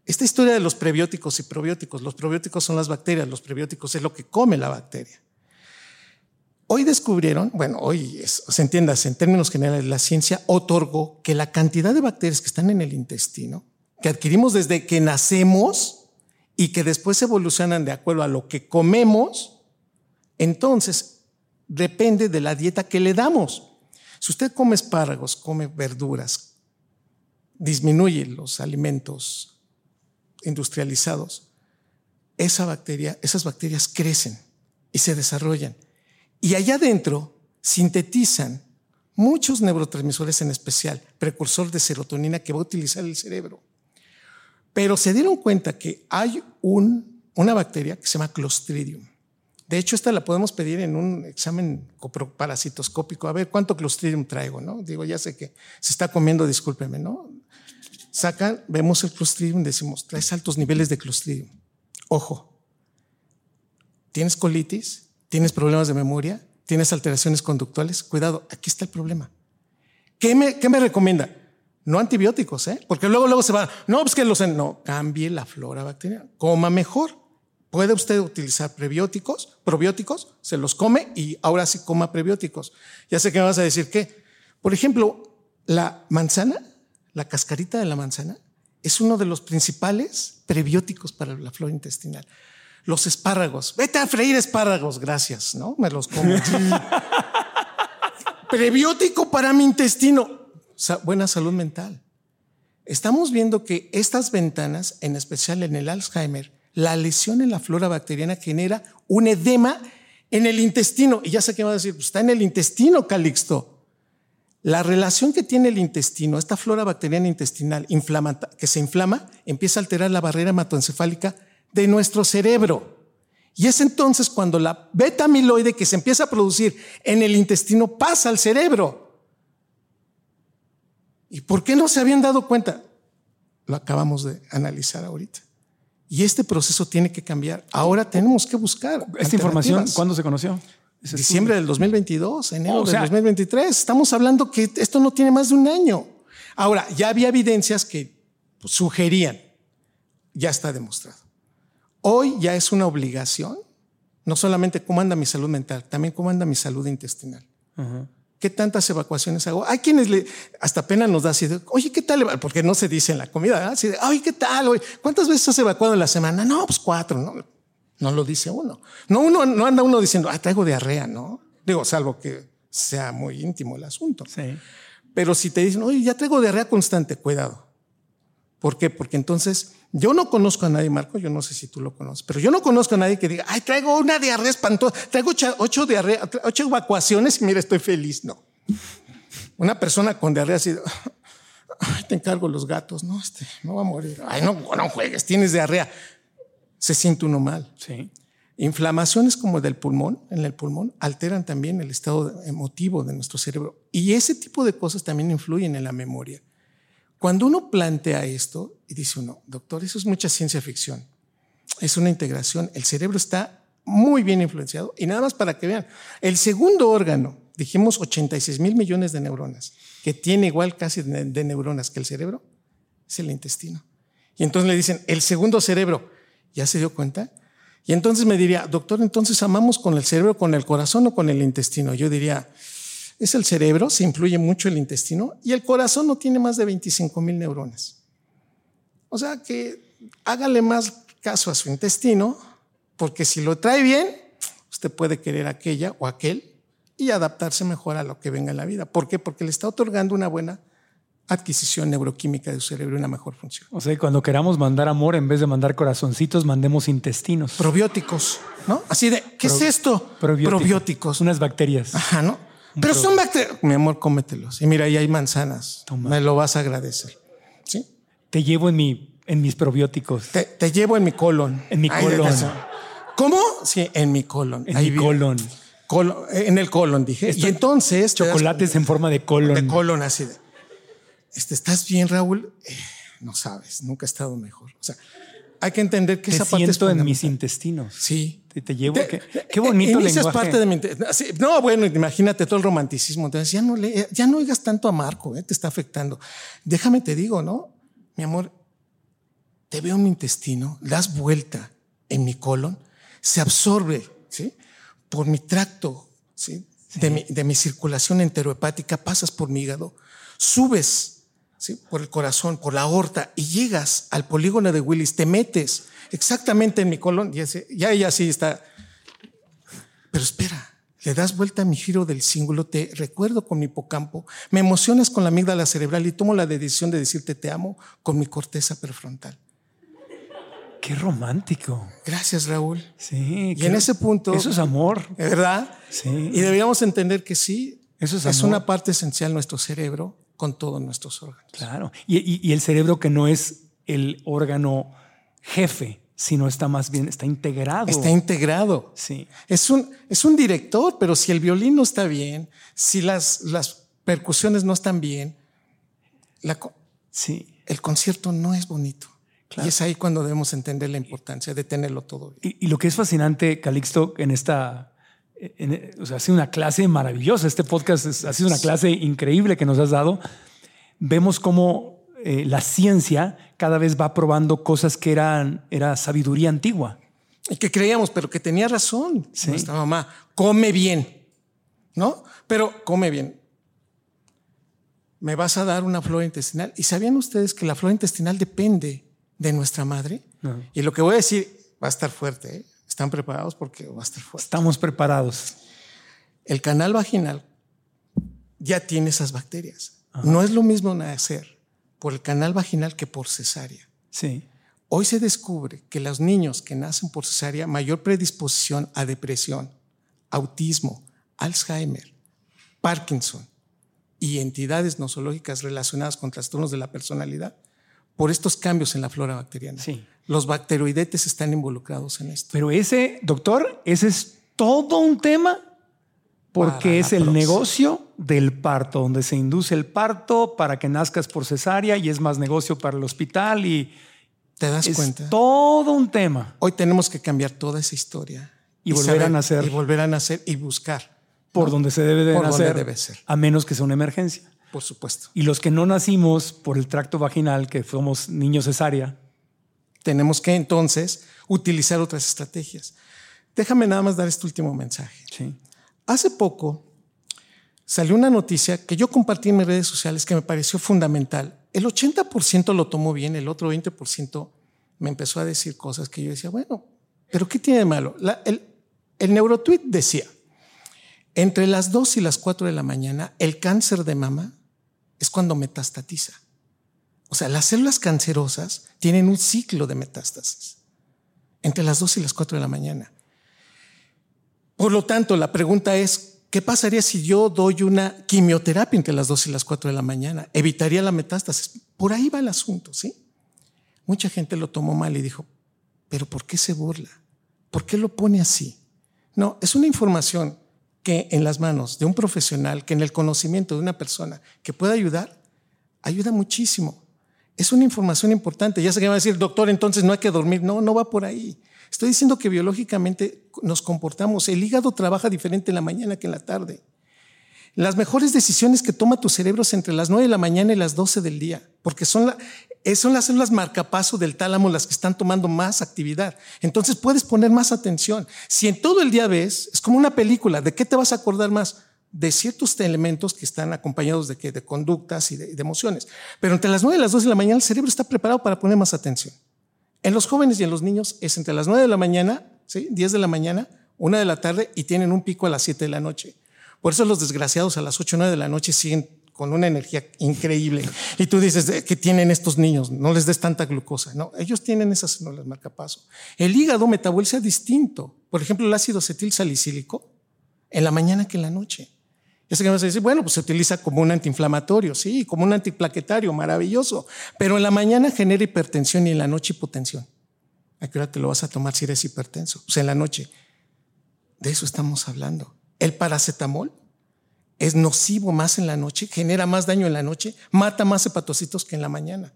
Esta historia de los prebióticos y probióticos, los probióticos son las bacterias, los prebióticos es lo que come la bacteria. Hoy descubrieron, bueno, hoy se entienda, en términos generales, la ciencia otorgó que la cantidad de bacterias que están en el intestino, que adquirimos desde que nacemos y que después evolucionan de acuerdo a lo que comemos, entonces depende de la dieta que le damos. Si usted come espárragos, come verduras, disminuye los alimentos industrializados, esa bacteria, esas bacterias crecen y se desarrollan. Y allá adentro sintetizan muchos neurotransmisores en especial, precursor de serotonina que va a utilizar el cerebro. Pero se dieron cuenta que hay un, una bacteria que se llama Clostridium. De hecho, esta la podemos pedir en un examen parasitoscópico. A ver cuánto Clostridium traigo, ¿no? Digo, ya sé que se está comiendo, discúlpeme, ¿no? sacan, vemos el Clostridium, decimos, traes altos niveles de Clostridium. Ojo, ¿tienes colitis? ¿Tienes problemas de memoria? ¿Tienes alteraciones conductuales? Cuidado, aquí está el problema. ¿Qué me, qué me recomienda? No antibióticos, ¿eh? Porque luego, luego se va, no, pues que los, no, cambie la flora bacteriana, coma mejor. Puede usted utilizar prebióticos, probióticos, se los come y ahora sí coma prebióticos. Ya sé que me vas a decir que, por ejemplo, la manzana la cascarita de la manzana es uno de los principales prebióticos para la flora intestinal. Los espárragos. Vete a freír espárragos, gracias, ¿no? Me los como. Prebiótico para mi intestino. Buena salud mental. Estamos viendo que estas ventanas, en especial en el Alzheimer, la lesión en la flora bacteriana genera un edema en el intestino. Y ya sé que va a decir, pues está en el intestino, Calixto. La relación que tiene el intestino, esta flora bacteriana intestinal que se inflama, empieza a alterar la barrera hematoencefálica de nuestro cerebro. Y es entonces cuando la beta amiloide que se empieza a producir en el intestino pasa al cerebro. ¿Y por qué no se habían dado cuenta? Lo acabamos de analizar ahorita. Y este proceso tiene que cambiar. Ahora tenemos que buscar. Esta información. ¿cuándo se conoció? Diciembre del 2022, enero O sea- del 2023. Estamos hablando que esto no tiene más de un año. Ahora, ya había evidencias que pues, sugerían, ya está demostrado. Hoy ya es una obligación, no solamente cómo anda mi salud mental, también cómo anda mi salud intestinal. ¿Qué tantas evacuaciones hago? Hay quienes le, hasta pena nos da así de, oye, ¿qué tal? Porque no se dice en la comida, ¿verdad? Así de, oye, ¿qué tal? Oye, ¿Cuántas veces has evacuado en la semana? No, pues cuatro, no, no lo dice uno. No, uno, no anda uno diciendo, ah, traigo diarrea, ¿no? Digo, salvo que sea muy íntimo el asunto. Sí. Pero si te dicen, oye, ya traigo diarrea constante, cuidado. ¿Por qué? Porque entonces yo no conozco a nadie, Marco, yo no sé si tú lo conoces, pero yo no conozco a nadie que diga, ay, traigo una diarrea espantosa, traigo ocho, diarrea, ocho evacuaciones y mira, estoy feliz. No. Una persona con diarrea así, ay, te encargo los gatos, no, este, no va a morir. Ay, no, no juegues, tienes diarrea. Se siente uno mal. Sí. Inflamaciones como del pulmón, en el pulmón, alteran también el estado emotivo de nuestro cerebro. Y ese tipo de cosas también influyen en la memoria. Cuando uno plantea esto y dice uno, doctor, eso es mucha ciencia ficción. Es una integración. El cerebro está muy bien influenciado. Y nada más para que vean, el segundo órgano, dijimos 86 mil millones de neuronas, que tiene igual casi de, neuronas que el cerebro, es el intestino. Y entonces le dicen, el segundo cerebro, ¿ya se dio cuenta? Y entonces me diría, doctor, entonces amamos con el cerebro, con el corazón o con el intestino. Yo diría, es el cerebro, se influye mucho el intestino y el corazón no tiene más de 25 mil neuronas. O sea que hágale más caso a su intestino, porque si lo trae bien, usted puede querer aquella o aquel y adaptarse mejor a lo que venga en la vida. ¿Por qué? Porque le está otorgando una buena adquisición neuroquímica de su cerebro y una mejor función. O sea, cuando queramos mandar amor, en vez de mandar corazoncitos, mandemos intestinos. Probióticos, ¿no? Así de, ¿qué es esto? Probióticos. Unas bacterias. Ajá, ¿no? Pero son bacterias. Mi amor, cómetelos. Y mira, ahí hay manzanas. Toma. Me lo vas a agradecer. ¿Sí? Te llevo en, mi, en mis probióticos. Te, te llevo en mi colon. En mi Ay, colon. ¿Cómo? Sí, en mi colon. En Ahí mi colon. Colon, En el colon, dije. Esto- y entonces. das Chocolates en forma de colon. De colon, así de. Este, ¿Estás bien, Raúl? Eh, no sabes, nunca he estado mejor. O sea, hay que entender que Te esa parte es siento en mis intestinos. Sí. Te, te llevo. Te- qué, qué bonito lenguaje. parte de mi No, bueno, imagínate todo el romanticismo. Entonces ya no le, ya no oigas tanto a Marco, eh, te está afectando. Déjame te digo, ¿no? Mi amor, te veo en mi intestino, das vuelta en mi colon, se absorbe, ¿sí? Por mi tracto, ¿sí? De, mi, de mi circulación enterohepática, pasas por mi hígado, subes, ¿sí? Por el corazón, por la aorta y llegas al polígono de Willis, te metes exactamente en mi colon y ya ella sí está. Pero espera, le das vuelta a mi giro del símbolo, te recuerdo con mi hipocampo, me emocionas con la amígdala cerebral y tomo la decisión de decirte te amo con mi corteza prefrontal. Qué romántico. Gracias, Raúl. Sí. Y en ese punto. Eso es amor. ¿Verdad? Sí. Y deberíamos entender que sí, Eso es es amor. una parte esencial de nuestro cerebro con todos nuestros órganos. Claro. Y, y- y el cerebro que no es el órgano jefe, sino está más bien, está integrado. Está integrado. Sí. Es un, es un director, pero si el violín no está bien, si las, las percusiones no están bien, la Sí. el concierto no es bonito. Claro. Y es ahí cuando debemos entender la importancia de tenerlo todo bien. Y, y lo que es fascinante, Calixto, en esta, en- o sea, ha sido una clase maravillosa. Este podcast es- ha sido una clase increíble que nos has dado. Vemos cómo eh, la ciencia cada vez va probando cosas que eran era sabiduría antigua. Y que creíamos, pero que tenía razón Sí. nuestra mamá. Come bien, ¿no? Pero come bien. Me vas a dar una flora intestinal. ¿Y sabían ustedes que la flora intestinal depende de nuestra madre? No. Y lo que voy a decir va a estar fuerte. ¿eh? ¿Están preparados? Porque va a estar fuerte. Estamos preparados. El canal vaginal ya tiene esas bacterias. No es lo mismo nacer por el canal vaginal que por cesárea. Sí. Hoy se descubre que los niños que nacen por cesárea, mayor predisposición a depresión, autismo, Alzheimer, Parkinson y entidades nosológicas relacionadas con trastornos de la personalidad por estos cambios en la flora bacteriana. Sí. Los bacteroidetes están involucrados en esto. Pero ese, doctor, ese es todo un tema porque es el próxima. negocio del parto, donde se induce el parto para que nazcas por cesárea y es más negocio para el hospital y ¿Te das es cuenta? todo un tema. Hoy tenemos que cambiar toda esa historia. Y volver a nacer. Y volver a nacer y buscar. Por donde se debe de Por donde nacer, debe ser. a menos que sea una emergencia. Por supuesto. Y los que no nacimos por el tracto vaginal, que somos niños cesárea, Tenemos que entonces utilizar otras estrategias. Déjame nada más dar este último mensaje. sí. Hace poco salió una noticia que yo compartí en mis redes sociales que me pareció fundamental. El 80% lo tomó bien, el otro 20% me empezó a decir cosas que yo decía, bueno, pero ¿qué tiene de malo? El, el neurotweet decía, entre las 2 y las 4 de la mañana, el cáncer de mama es cuando metastatiza. O sea, las células cancerosas tienen un ciclo de metástasis entre las 2 y las 4 de la mañana. Por lo tanto, la pregunta es, ¿qué pasaría si yo doy una quimioterapia entre las 2 y las 4 de la mañana? ¿Evitaría la metástasis? Por ahí va el asunto, ¿sí? Mucha gente lo tomó mal y dijo, pero ¿por qué se burla? ¿Por qué lo pone así? No, es una información que en las manos de un profesional, que en el conocimiento de una persona que pueda ayudar, ayuda muchísimo. Es una información importante. Ya sé que va a decir, doctor, entonces no hay que dormir. No, no va por ahí. Estoy diciendo que biológicamente nos comportamos. El hígado trabaja diferente en la mañana que en la tarde. Las mejores decisiones que toma tu cerebro es entre las 9 de la mañana y las 12 del día, porque son, la- son las células marcapaso del tálamo las que están tomando más actividad. Entonces puedes poner más atención. Si en todo el día ves, es como una película, ¿de qué te vas a acordar más? De ciertos elementos que están acompañados de conductas y de, de emociones. Pero entre las 9 y las 12 de la mañana el cerebro está preparado para poner más atención. En los jóvenes y en los niños es entre las 9 de la mañana, ¿sí? 10 de la mañana, 1 de la tarde y tienen un pico a las 7 de la noche. Por eso los desgraciados a las 8 o 9 de la noche siguen con una energía increíble. Y tú dices, "¿Eh, ¿qué tienen estos niños? No les des tanta glucosa. No, ellos tienen esas células marcapaso. El hígado metaboliza distinto. Por ejemplo, el ácido acetil salicílico en la mañana que en la noche. Ya sé que vas a decir, bueno, pues se utiliza como un antiinflamatorio, sí, como un antiplaquetario, maravilloso. Pero en la mañana genera hipertensión y en la noche hipotensión. ¿A qué hora te lo vas a tomar si eres hipertenso? Pues en la noche. De eso estamos hablando. El paracetamol es nocivo más en la noche, genera más daño en la noche, mata más hepatocitos que en la mañana.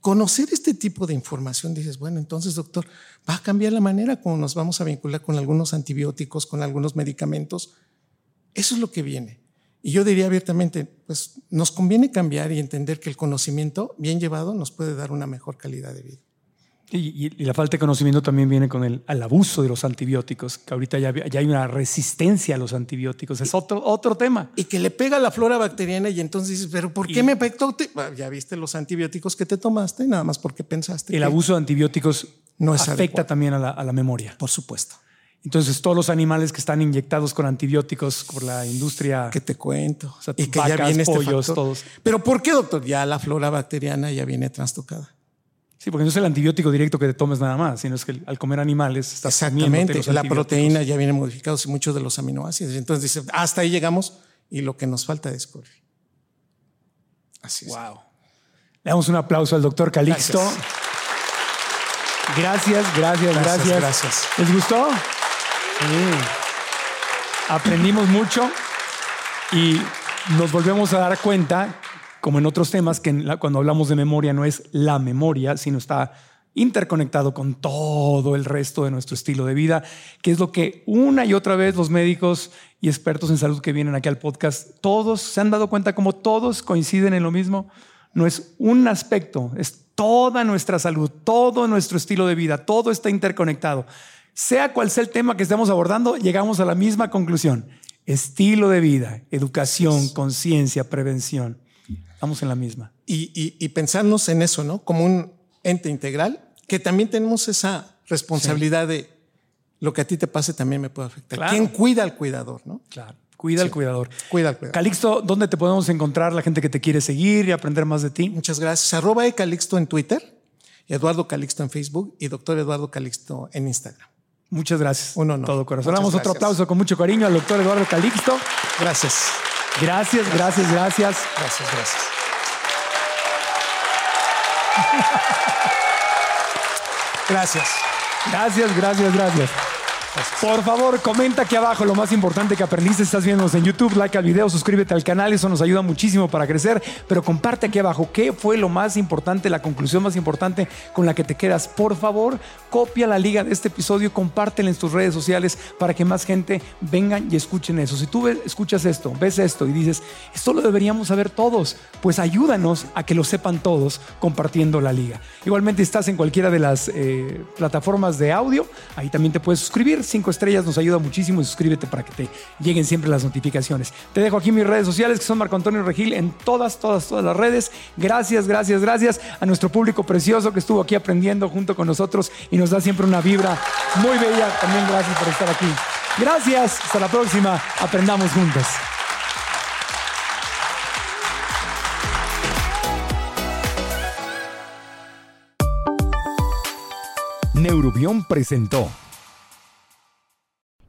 Conocer este tipo de información, dices, bueno, entonces, doctor, va a cambiar la manera como nos vamos a vincular con algunos antibióticos, con algunos medicamentos. Eso es lo que viene. Y yo diría abiertamente, pues nos conviene cambiar y entender que el conocimiento bien llevado nos puede dar una mejor calidad de vida. Y, la falta de conocimiento también viene con el al abuso de los antibióticos, que ahorita ya, ya hay una resistencia a los antibióticos. Es otro, otro tema. Y que le pega la flora bacteriana y entonces dices, pero ¿por qué Y- me afectó? Bueno, Ya viste los antibióticos que te tomaste, nada más porque pensaste. El que- abuso de antibióticos No es afecta adecuado. también a la, a la memoria. Por supuesto. Entonces, todos los animales que están inyectados con antibióticos por la industria. Que te cuento. sea, y que ya viene este pollos, factor. todos. Pero ¿por qué, doctor? Ya la flora bacteriana ya viene trastocada. Sí, porque no es el antibiótico directo que te tomes nada más, sino es que al comer animales estás Exactamente. los La proteína ya viene modificada y muchos de los aminoácidos. Entonces dice, hasta ahí llegamos y lo que nos falta descubrir. Así es. Wow. Le damos un aplauso al doctor Calixto. Gracias, gracias, gracias. Gracias, gracias. ¿Les gustó? Sí. Aprendimos mucho y nos volvemos a dar cuenta, como en otros temas, que cuando hablamos de memoria no es la memoria, sino está interconectado con todo el resto de nuestro estilo de vida, que es lo que una y otra vez los médicos y expertos en salud que vienen aquí al podcast, todos se han dado cuenta como todos coinciden en lo mismo. No es un aspecto, es toda nuestra salud, todo nuestro estilo de vida, todo está interconectado. Sea cual sea el tema que estemos abordando, llegamos a la misma conclusión. Estilo de vida, educación, conciencia, prevención. Estamos en la misma. y, y- y pensarnos en eso, ¿no? Como un ente integral, que también tenemos esa responsabilidad de lo que a ti te pase también me puede afectar. Claro. ¿Quién cuida al cuidador, no? Claro. Cuida al cuidador. Cuida al cuidador. Calixto, ¿dónde te podemos encontrar la gente que te quiere seguir y aprender más de ti? Muchas gracias. Arroba Calixto en Twitter, Eduardo Calixto en Facebook y doctor Eduardo Calixto en Instagram. Muchas gracias. Un honor. Todo corazón. Muchas Damos otro aplauso con mucho cariño al doctor Eduardo Calixto. Gracias. Gracias, gracias, gracias. Gracias, gracias. Gracias. Gracias, gracias, gracias. Por favor, comenta aquí abajo lo más importante que aprendiste. Estás viéndonos en YouTube, like al video, suscríbete al canal, eso nos ayuda muchísimo para crecer. Pero comparte aquí abajo qué fue lo más importante, la conclusión más importante con la que te quedas. Por favor, copia la liga de este episodio, compártela en tus redes sociales para que más gente venga y escuchen eso. Si tú escuchas esto, ves esto y dices, esto lo deberíamos saber todos, pues ayúdanos a que lo sepan todos compartiendo la liga. Igualmente estás en cualquiera de las eh, plataformas de audio, ahí también te puedes suscribir. Cinco estrellas nos ayuda muchísimo y suscríbete para que te lleguen siempre las notificaciones. Te dejo aquí mis redes sociales que son Marco Antonio Regil en todas, todas, todas las redes. Gracias, gracias, gracias a nuestro público precioso que estuvo aquí aprendiendo junto con nosotros y nos da siempre una vibra muy bella. También gracias por estar aquí. Gracias, hasta la próxima. Aprendamos juntos. Neurobión presentó.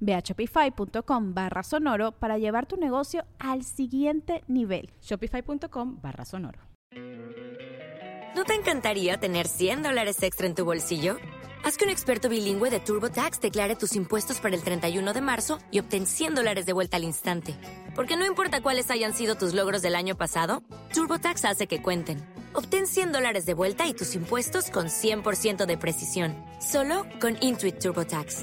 Ve a shopify.com barra sonoro para llevar tu negocio al siguiente nivel. Shopify.com barra sonoro. ¿No te encantaría tener 100 dólares extra en tu bolsillo? Haz que un experto bilingüe de TurboTax declare tus impuestos para el 31 de marzo y obtén 100 dólares de vuelta al instante. Porque no importa cuáles hayan sido tus logros del año pasado, TurboTax hace que cuenten. Obtén 100 dólares de vuelta y tus impuestos con 100% de precisión. Solo con Intuit TurboTax.